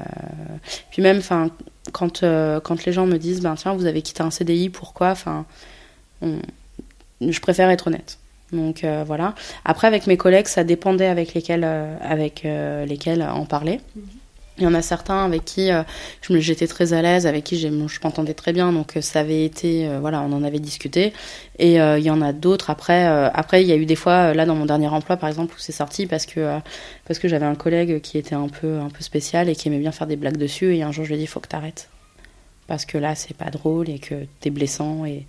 puis même, enfin, quand, quand les gens me disent, ben tiens, vous avez quitté un CDI, pourquoi Enfin, je préfère être honnête. Donc voilà. Après, avec mes collègues, ça dépendait avec lesquels, avec lesquels en parler. Mhm. Il y en a certains avec qui euh, j'étais très à l'aise, avec qui je m'entendais très bien, donc euh, ça avait été, euh, voilà, on en avait discuté. Et il y en a d'autres après. après, il y a eu des fois, là dans mon dernier emploi par exemple, où c'est sorti parce que parce que j'avais un collègue qui était un peu un peu spécial et qui aimait bien faire des blagues dessus. Et un jour, je lui ai dit, faut que t'arrêtes parce que là c'est pas drôle et que t'es blessant et,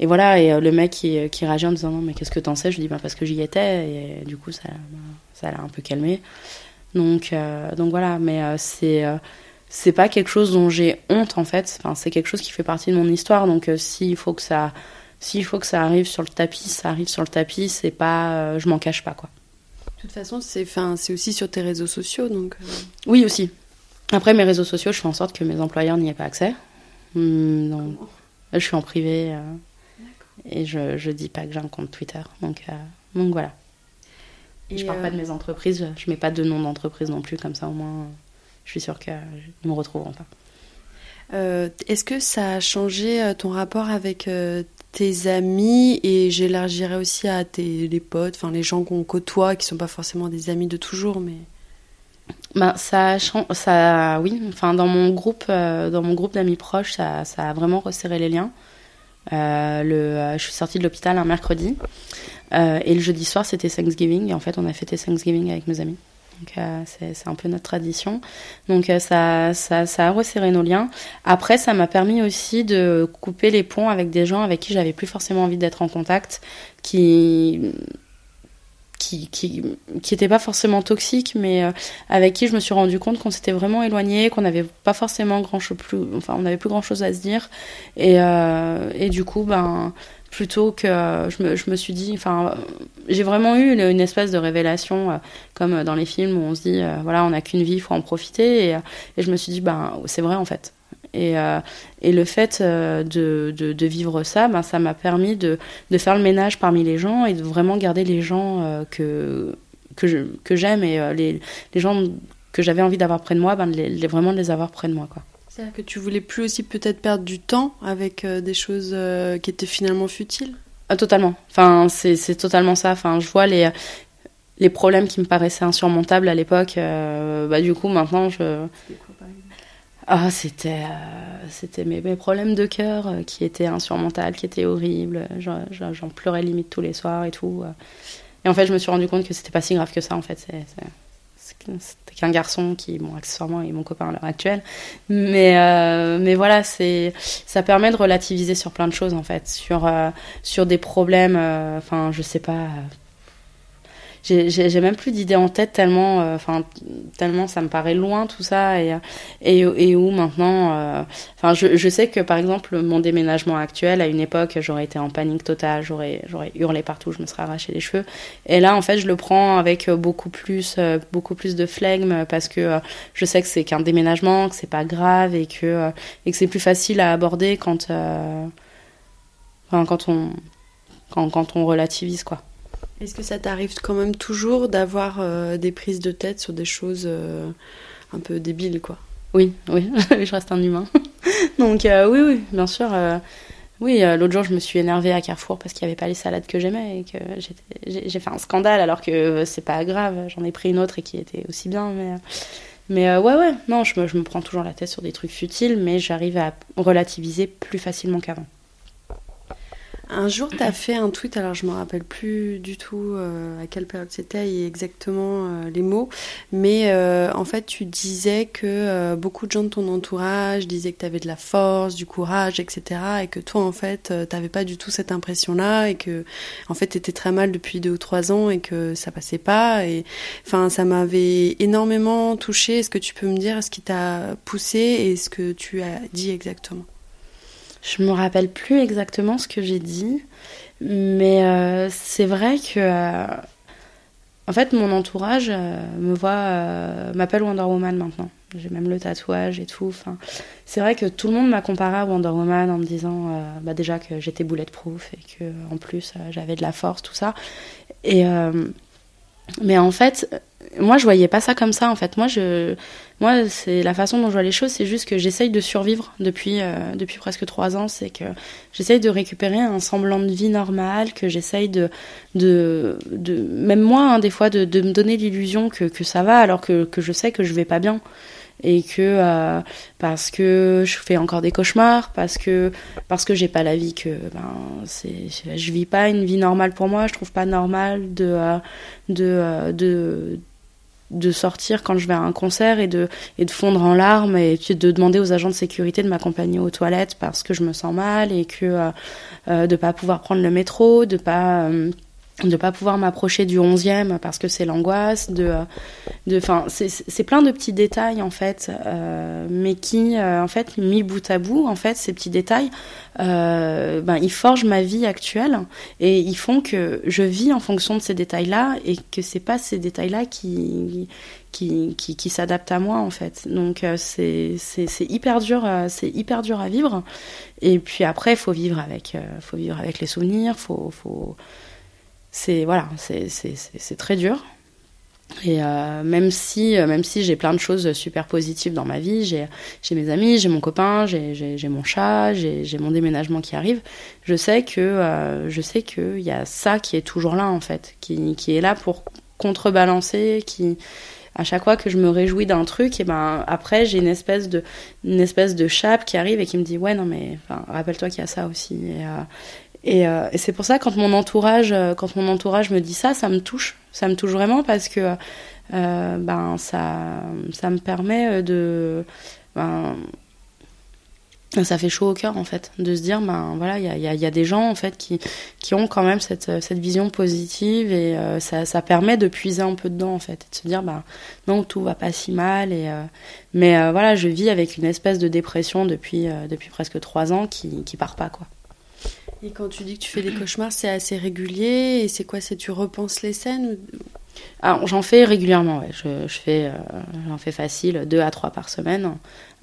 et voilà et le mec qui, qui réagit en disant non mais qu'est-ce que t'en sais? Je lui dis bah parce que j'y étais et du coup ça ça l'a un peu calmé donc, euh, donc voilà, mais euh, c'est euh, c'est pas quelque chose dont j'ai honte en fait. Enfin, c'est quelque chose qui fait partie de mon histoire. Donc s'il faut que ça s'il faut que ça arrive sur le tapis, ça arrive sur le tapis. C'est pas, je m'en cache pas quoi. De toute façon, c'est enfin c'est aussi sur tes réseaux sociaux donc. Oui aussi. Après mes réseaux sociaux, je fais en sorte que mes employeurs n'y aient pas accès. Hmm, donc je suis en privé et je je dis pas que j'ai un compte Twitter. Donc donc voilà. Et je parle pas de euh, mes entreprises, je mets pas de nom d'entreprise non plus, comme ça au moins je suis sûre qu'ils me retrouveront pas. Euh, est-ce que ça a changé euh, ton rapport avec tes amis et j'élargirais aussi à tes les potes, enfin les gens qu'on côtoie, qui sont pas forcément des amis de toujours, mais bah, ça, ça, oui. Enfin, dans mon groupe, dans mon groupe d'amis proches, ça, ça, a vraiment resserré les liens. le, je suis sortie de l'hôpital un mercredi. Euh, et le jeudi soir, c'était Thanksgiving. Et en fait, on a fêté Thanksgiving avec mes amis. Donc euh, c'est un peu notre tradition. Donc euh, ça, ça, ça, a resserré nos liens. Après, ça m'a permis aussi de couper les ponts avec des gens avec qui j'avais plus forcément envie d'être en contact, qui qui qui qui pas forcément toxiques, mais avec qui je me suis rendu compte qu'on s'était vraiment éloigné, qu'on n'avait pas forcément grand chose plus, enfin on n'avait plus grand chose à se dire, et et du coup ben plutôt que je me, je me suis dit, enfin, j'ai vraiment eu une, espèce de révélation, euh, comme dans les films où on se dit, euh, voilà, on n'a qu'une vie, il faut en profiter. Et, je me suis dit, ben, c'est vrai en fait. Et, euh, et le fait de, de, de, vivre ça, ben, ça m'a permis de, de, faire le ménage parmi les gens et de vraiment garder les gens que, que, j'aime et les, les, gens que j'avais envie d'avoir près de moi, ben, les, vraiment de les avoir près de moi. Quoi. C'est-à-dire que tu voulais plus aussi peut-être perdre du temps avec euh, des choses euh, qui étaient finalement futiles? Ah, Totalement. Enfin, c'est totalement ça. Enfin, je vois les, les problèmes qui me paraissaient insurmontables à l'époque. Euh, bah, du coup, maintenant, je. Ah, c'était c'était mes, mes, problèmes de cœur qui étaient insurmontables, qui étaient horribles. J'en pleurais limite tous les soirs et tout. Et en fait, je me suis rendu compte que c'était pas si grave que ça, en fait. C'est c'était qu'un garçon qui, bon, accessoirement, est mon copain à l'heure actuelle. Mais, euh, mais voilà, c'est, ça permet de relativiser sur plein de choses, en fait. Sur, euh, sur des problèmes, euh, enfin, je sais pas, j'ai même plus d'idées en tête tellement, euh, enfin tellement ça me paraît loin tout ça et et, et où maintenant, euh, enfin je, je sais que par exemple mon déménagement actuel à une époque j'aurais été en panique totale, j'aurais j'aurais hurlé partout, je me serais arraché les cheveux et là en fait je le prends avec beaucoup plus euh, beaucoup plus de flegme parce que je sais que c'est qu'un déménagement, que c'est pas grave et que et que c'est plus facile à aborder quand quand on quand, quand on relativise quoi. Est-ce que ça t'arrive quand même toujours d'avoir euh, des prises de tête sur des choses euh, un peu débiles, quoi? Oui, oui, (laughs) je reste un humain. (laughs) Donc euh, oui, oui, bien sûr. oui, l'autre jour, je me suis énervée à Carrefour parce qu'il n'y avait pas les salades que j'aimais et que j'ai fait un scandale alors que c'est pas grave. J'en ai pris une autre et qui était aussi bien, mais... Ouais, ouais, non, je me prends toujours la tête sur des trucs futiles, mais j'arrive à relativiser plus facilement qu'avant Un jour, tu as fait un tweet, alors je me rappelle plus du tout euh, à quelle période c'était et exactement euh, les mots, mais euh, en fait, tu disais que beaucoup de gens de ton entourage disaient que tu avais de la force, du courage, etc. Et que toi, en fait, tu n'avais pas du tout cette impression-là et que, en fait, tu étais très mal depuis deux ou trois ans et que ça passait pas. Et enfin, ça m'avait énormément touché. Est-ce que tu peux me dire ce qui t'a poussé et ce que tu as dit exactement? Je me rappelle plus exactement ce que j'ai dit, mais euh, c'est vrai que euh, en fait mon entourage euh, me voit m'appelle Wonder Woman maintenant. J'ai même le tatouage et tout. Enfin, c'est vrai que tout le monde m'a comparé à Wonder Woman en me disant bah déjà que j'étais bulletproof et que en plus j'avais de la force, tout ça. Et mais en fait, moi je voyais pas ça comme ça en fait. Moi je moi c'est la façon dont je vois les choses, c'est juste que j'essaye de survivre depuis euh, depuis presque trois ans, c'est que j'essaye de récupérer un semblant de vie normale, que j'essaye de, de même moi hein, des fois de, me donner l'illusion que que ça va alors que que je sais que je vais pas bien et que euh, parce que je fais encore des cauchemars, parce que parce que j'ai pas la vie que ben c'est je vis pas une vie normale pour moi, je trouve pas normal de euh, de de de sortir quand je vais à un concert et de, et de fondre en larmes et de demander aux agents de sécurité de m'accompagner aux toilettes parce que je me sens mal et que euh, euh de pas pouvoir prendre le métro, de pas euh, de pas pouvoir m'approcher du 11e parce que c'est l'angoisse de de enfin c'est plein de petits détails en fait euh, mais qui euh, en fait mis bout à bout en fait ces petits détails euh, ben ils forgent ma vie actuelle et ils font que je vis en fonction de ces détails là et que c'est pas ces détails là qui qui, qui, qui s'adaptent à moi en fait. Donc euh, c'est c'est hyper dur euh, c'est hyper dur à vivre. Et puis après faut vivre avec faut vivre avec les souvenirs faut faut c'est voilà, c'est très dur. Et euh, même si, euh, même si j'ai plein de choses super positives dans ma vie, j'ai mes amis, j'ai mon copain, j'ai mon chat, j'ai mon déménagement qui arrive, je sais que euh, je sais qu'il y a ça qui est toujours là en fait, qui, qui est là pour contrebalancer, qui à chaque fois que je me réjouis d'un truc, et ben après j'ai une espèce de une espèce de chape qui arrive et qui me dit ouais non mais rappelle-toi qu'il y a ça aussi. Et, c'est pour ça quand mon entourage, euh, quand mon entourage me dit ça, ça me touche, ça me touche vraiment parce que euh, ben ça, ça me permet de, ben, ça fait chaud au cœur en fait, de se dire ben voilà il y a, des gens en fait qui, qui ont quand même cette, cette vision positive et ça, permet de puiser un peu dedans en fait, de se dire ben non tout va pas si mal et mais voilà je vis avec une espèce de dépression depuis depuis presque trois ans qui qui part pas quoi. Et quand tu dis que tu fais des cauchemars, c'est assez régulier Et c'est quoi C'est tu repenses les scènes Alors, j'en fais régulièrement, ouais. Je, fais, euh, j'en fais facile, deux à trois par semaine.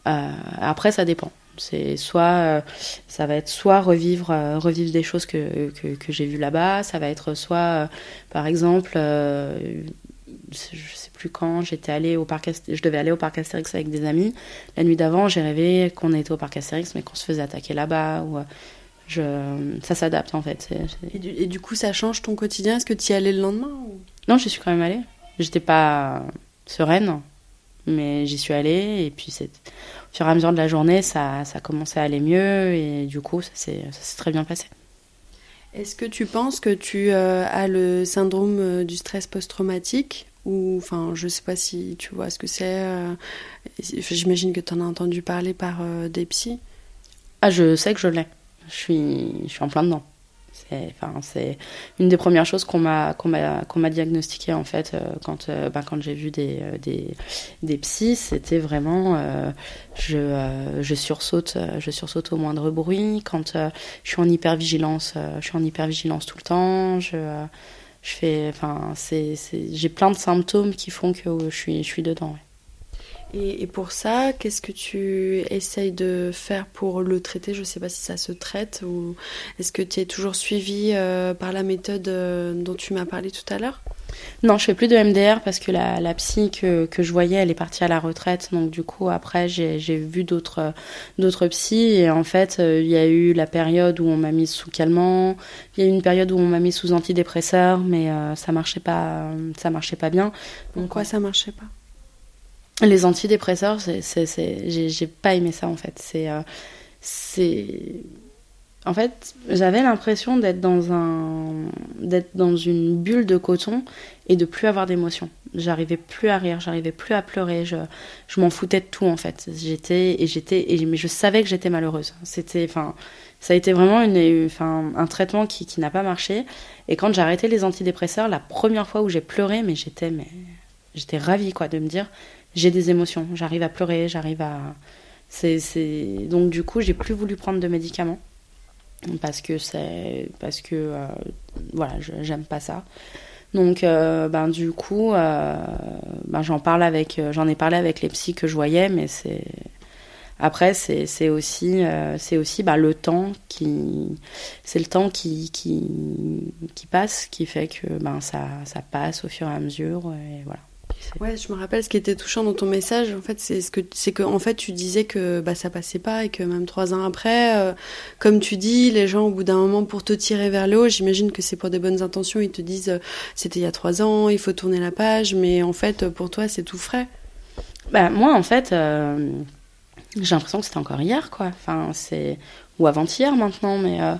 Euh, après, ça dépend. C'est soit, euh, ça va être soit revivre, revivre des choses que, que, que j'ai vues là-bas. Ça va être soit, par exemple, je sais plus quand, j'étais allée au parc, je devais aller au parc Astérix avec des amis. La nuit d'avant, j'ai rêvé qu'on était au parc Astérix, mais qu'on se faisait attaquer là-bas. Ou, ça s'adapte en fait. Et, du, coup, ça change ton quotidien? Est-ce que tu y allais le lendemain Non, j'y suis quand même allée. J'étais pas sereine, mais j'y suis allée. Et puis, au fur et à mesure de la journée, ça, ça a commencé à aller mieux. Et du coup, ça s'est très bien passé. Est-ce que tu penses que tu euh, as le syndrome euh, du stress post-traumatique? Ou enfin je sais pas si tu vois ce que c'est euh, j'imagine que tu en as entendu parler par des psys ah je sais que je l'ai je suis, je suis en plein dedans. C'est, une des premières choses qu'on m'a, qu'on m'a diagnostiqué en fait euh, quand, ben, quand j'ai vu des, euh, des, des psys. C'était vraiment, je, je sursaute, je sursaute au moindre bruit. Quand je suis en hypervigilance, je suis en hypervigilance tout le temps. Je, je fais, enfin, j'ai plein de symptômes qui font que je suis, je suis dedans. Et, pour ça, qu'est-ce que tu essayes de faire pour le traiter? Je ne sais pas si ça se traite ou est-ce que tu es toujours suivi euh, par la méthode euh, dont tu m'as parlé tout à l'heure? Non, je fais plus de MDR parce que la, la psy que, que, je voyais, elle est partie à la retraite. Donc du coup, après, j'ai vu d'autres d'autres psys et en fait, euh, il y a eu la période où on m'a mise sous calmant. Il y a eu une période où on m'a mis sous antidépresseur, mais ça marchait pas, ça marchait pas bien. Donc quoi, ça marchait pas? Les antidépresseurs, j'ai pas aimé ça en fait. C'est, euh, c'est, en fait, j'avais l'impression d'être dans un, d'être dans une bulle de coton et de plus avoir d'émotion. J'arrivais plus à rire, j'arrivais plus à pleurer, je, je m'en foutais de tout en fait. J'étais et j'étais mais je savais que j'étais malheureuse. C'était, enfin, ça a été vraiment une, enfin, un traitement qui, qui n'a pas marché. Et quand j'ai arrêté les antidépresseurs, la première fois où j'ai pleuré, mais j'étais, mais j'étais ravie quoi de me dire, j'ai des émotions, j'arrive à pleurer, j'arrive à, c'est, c'est, donc du coup, j'ai plus voulu prendre de médicaments parce que c'est parce que euh, voilà j'aime pas ça. Donc euh, ben du coup euh, ben, j'en parle avec j'en ai parlé avec les psys que je voyais mais c'est après c'est c'est aussi c'est aussi ben, le temps qui c'est le temps qui, qui qui passe qui fait que ben ça ça passe au fur et à mesure et voilà Ouais, je me rappelle ce qui était touchant dans ton message. En fait, c'est ce que c'est que en fait tu disais que bah ça passait pas et que même trois ans après, euh, comme tu dis, les gens au bout d'un moment pour te tirer vers le haut, j'imagine que c'est pour des bonnes intentions, ils te disent euh, c'était il y a trois ans, il faut tourner la page, mais en fait pour toi c'est tout frais. Bah moi en fait. Euh, j'ai l'impression que c'était encore hier, quoi. Enfin, c'est ou avant-hier maintenant, mais euh,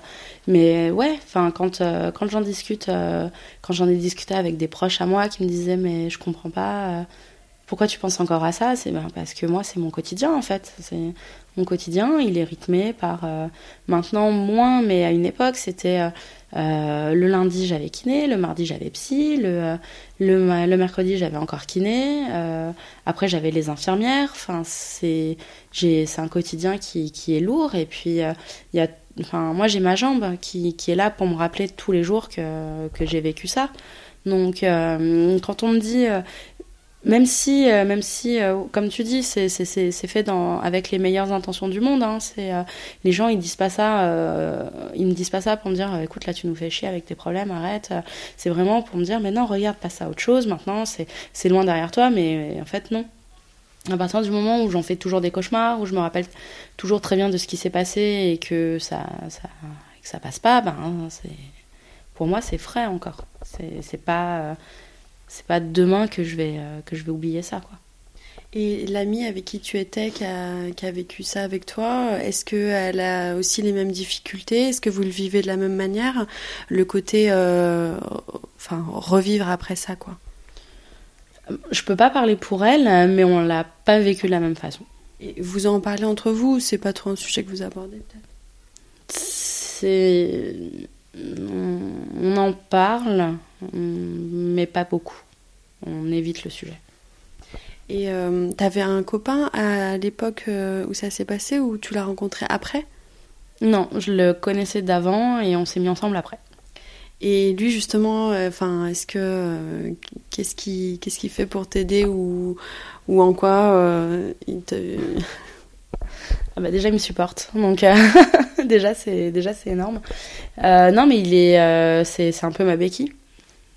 mais ouais. Enfin, quand euh, j'en discute, euh, quand j'en ai discuté avec des proches à moi qui me disaient mais je comprends pas, pourquoi tu penses encore à ça C'est ben, parce que moi c'est mon quotidien en fait. Mon quotidien, il est rythmé par maintenant moins, mais à une époque c'était euh, le lundi, j'avais kiné, le mardi, j'avais psy, le, euh, le, le mercredi, j'avais encore kiné. Euh, après, j'avais les infirmières. Enfin, c'est un quotidien qui, qui, est lourd. Et puis, il enfin, moi, j'ai ma jambe qui, qui, est là pour me rappeler tous les jours que, que j'ai vécu ça. Donc, quand on me dit même si, euh, même si euh, comme tu dis, c'est fait avec les meilleures intentions du monde. Hein, euh, les gens, ils disent pas ça, ils me disent pas ça pour me dire, écoute, là, tu nous fais chier avec tes problèmes, arrête. C'est vraiment pour me dire, mais non, regarde, passe à autre chose. Maintenant, c'est loin derrière toi, mais en fait, non. À partir du moment où j'en fais toujours des cauchemars, où je me rappelle toujours très bien de ce qui s'est passé et que ça, ça, que ça passe pas, ben, c'est pour moi, c'est frais encore. C'est pas c'est pas demain que je vais, euh, que je vais oublier ça, quoi. Et l'amie avec qui tu étais, qui a, qui a vécu ça avec toi, est-ce qu'elle a aussi les mêmes difficultés? Est-ce que vous le vivez de la même manière? Le côté, euh, enfin, revivre après ça, quoi. Je peux pas parler pour elle, mais on l'a pas vécu de la même façon. Et vous en parlez entre vous C'est pas trop un sujet que vous abordez, peut-être? C'est. On en parle, mais pas beaucoup. On évite le sujet. Et euh, t'avais un copain à l'époque euh, où ça s'est passé ou tu l'as rencontré après? Non, je le connaissais d'avant et on s'est mis ensemble après. Et lui justement, euh, enfin, est-ce que qu'est-ce qui qu'est-ce qu'il fait pour t'aider ou ou en quoi il te ah bah déjà il me supporte donc (laughs) déjà c'est déjà c'est énorme. Non mais il est c'est c'est un peu ma béquille.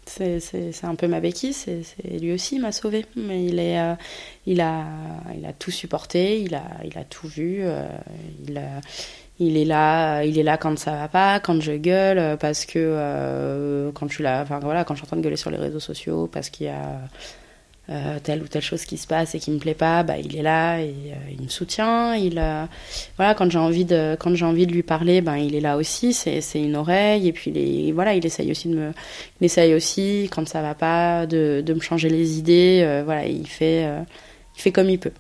C'est un peu ma béquille, c'est lui aussi m'a sauvé. Mais il, est, euh, il, a, il a tout supporté, il a, il a tout vu, euh, il, il, est là, il est là quand ça va pas, quand je gueule, euh, parce que quand tu l'as, enfin voilà, quand je suis en train de gueuler sur les réseaux sociaux, parce qu'il y a euh, telle ou telle chose qui se passe et qui me plaît pas, bah, il est là et euh, il me soutient. Il, euh, voilà, quand j'ai envie de, quand j'ai envie de lui parler, ben il est là aussi. C'est, une oreille et puis les, voilà, il essaye aussi de me, il essaye aussi quand ça va pas de, de me changer les idées. voilà, il fait, il fait comme il peut.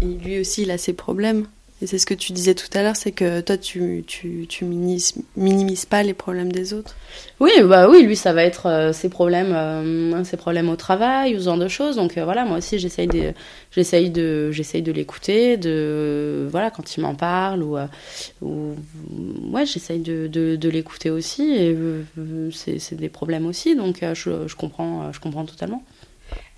Et lui aussi, il a ses problèmes. C'est ce que tu disais tout à l'heure, c'est que toi, tu, tu, tu minimises, pas les problèmes des autres. Oui, bah oui, lui, ça va être euh, ses problèmes, euh, ses problèmes au travail, ou ce genre de choses. Donc euh, voilà, moi aussi, j'essaye de, j'essaye de, j'essaye de l'écouter, de, voilà, quand il m'en parle, ou, ou ouais, j'essaye de, de, de l'écouter aussi. Et c'est, des problèmes aussi, donc je, je comprends, je comprends totalement.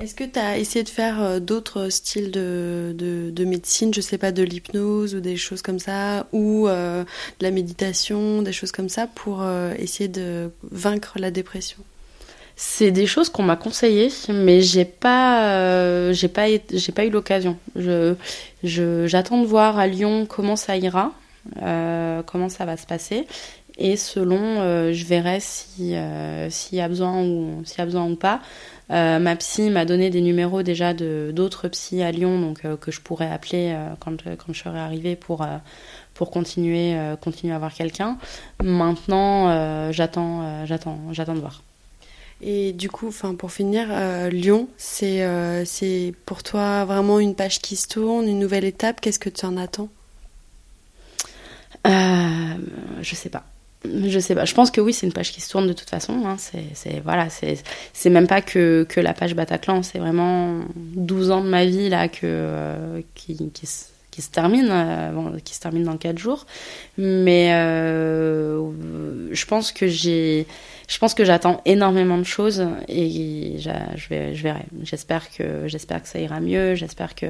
Est-ce que tu as essayé de faire euh, d'autres styles de, de, médecine, je sais pas, de l'hypnose ou des choses comme ça, ou euh, de la méditation, des choses comme ça, pour euh, essayer de vaincre la dépression? C'est des choses qu'on m'a conseillées, mais j'ai pas, j'ai pas, j'ai pas eu l'occasion. Je, j'attends de voir à Lyon comment ça ira, comment ça va se passer, et selon, je verrai si, s'il y a besoin ou s'il y a besoin ou pas. Euh, ma psy m'a donné des numéros déjà de d'autres psys à Lyon, donc euh, que je pourrais appeler euh, quand, quand je serai arrivée pour pour continuer, continuer à avoir quelqu'un. Maintenant, j'attends, j'attends, j'attends de voir. Et du coup, enfin pour finir, Lyon, c'est c'est pour toi vraiment une page qui se tourne, une nouvelle étape. Qu'est-ce que tu en attends? Je sais pas. Je sais pas. Je pense que oui, c'est une page qui se tourne de toute façon. Hein. C'est voilà, c'est même pas que, que la page Bataclan. C'est vraiment 12 ans de ma vie là euh, qui, qui, qui, se termine, euh, qui se termine dans 4 jours. Mais euh, je pense que j'ai, je pense que j'attends énormément de choses et je je verrai. J'espère que j'espère que ça ira mieux. J'espère que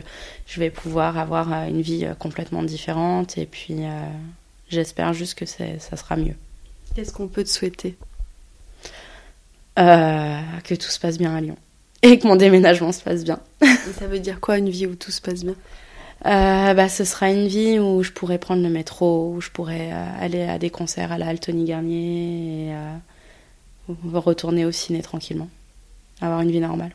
je vais pouvoir avoir une vie complètement différente et puis. J'espère juste que ça sera mieux. Qu'est-ce qu'on peut te souhaiter? Euh, Que tout se passe bien à Lyon. Et que mon déménagement se passe bien. ça veut dire quoi une vie où tout se passe bien? Euh, bah, ce sera une vie où je pourrais prendre le métro, où je pourrais euh, aller à des concerts à la Altony Garnier et retourner au ciné tranquillement. Avoir une vie normale.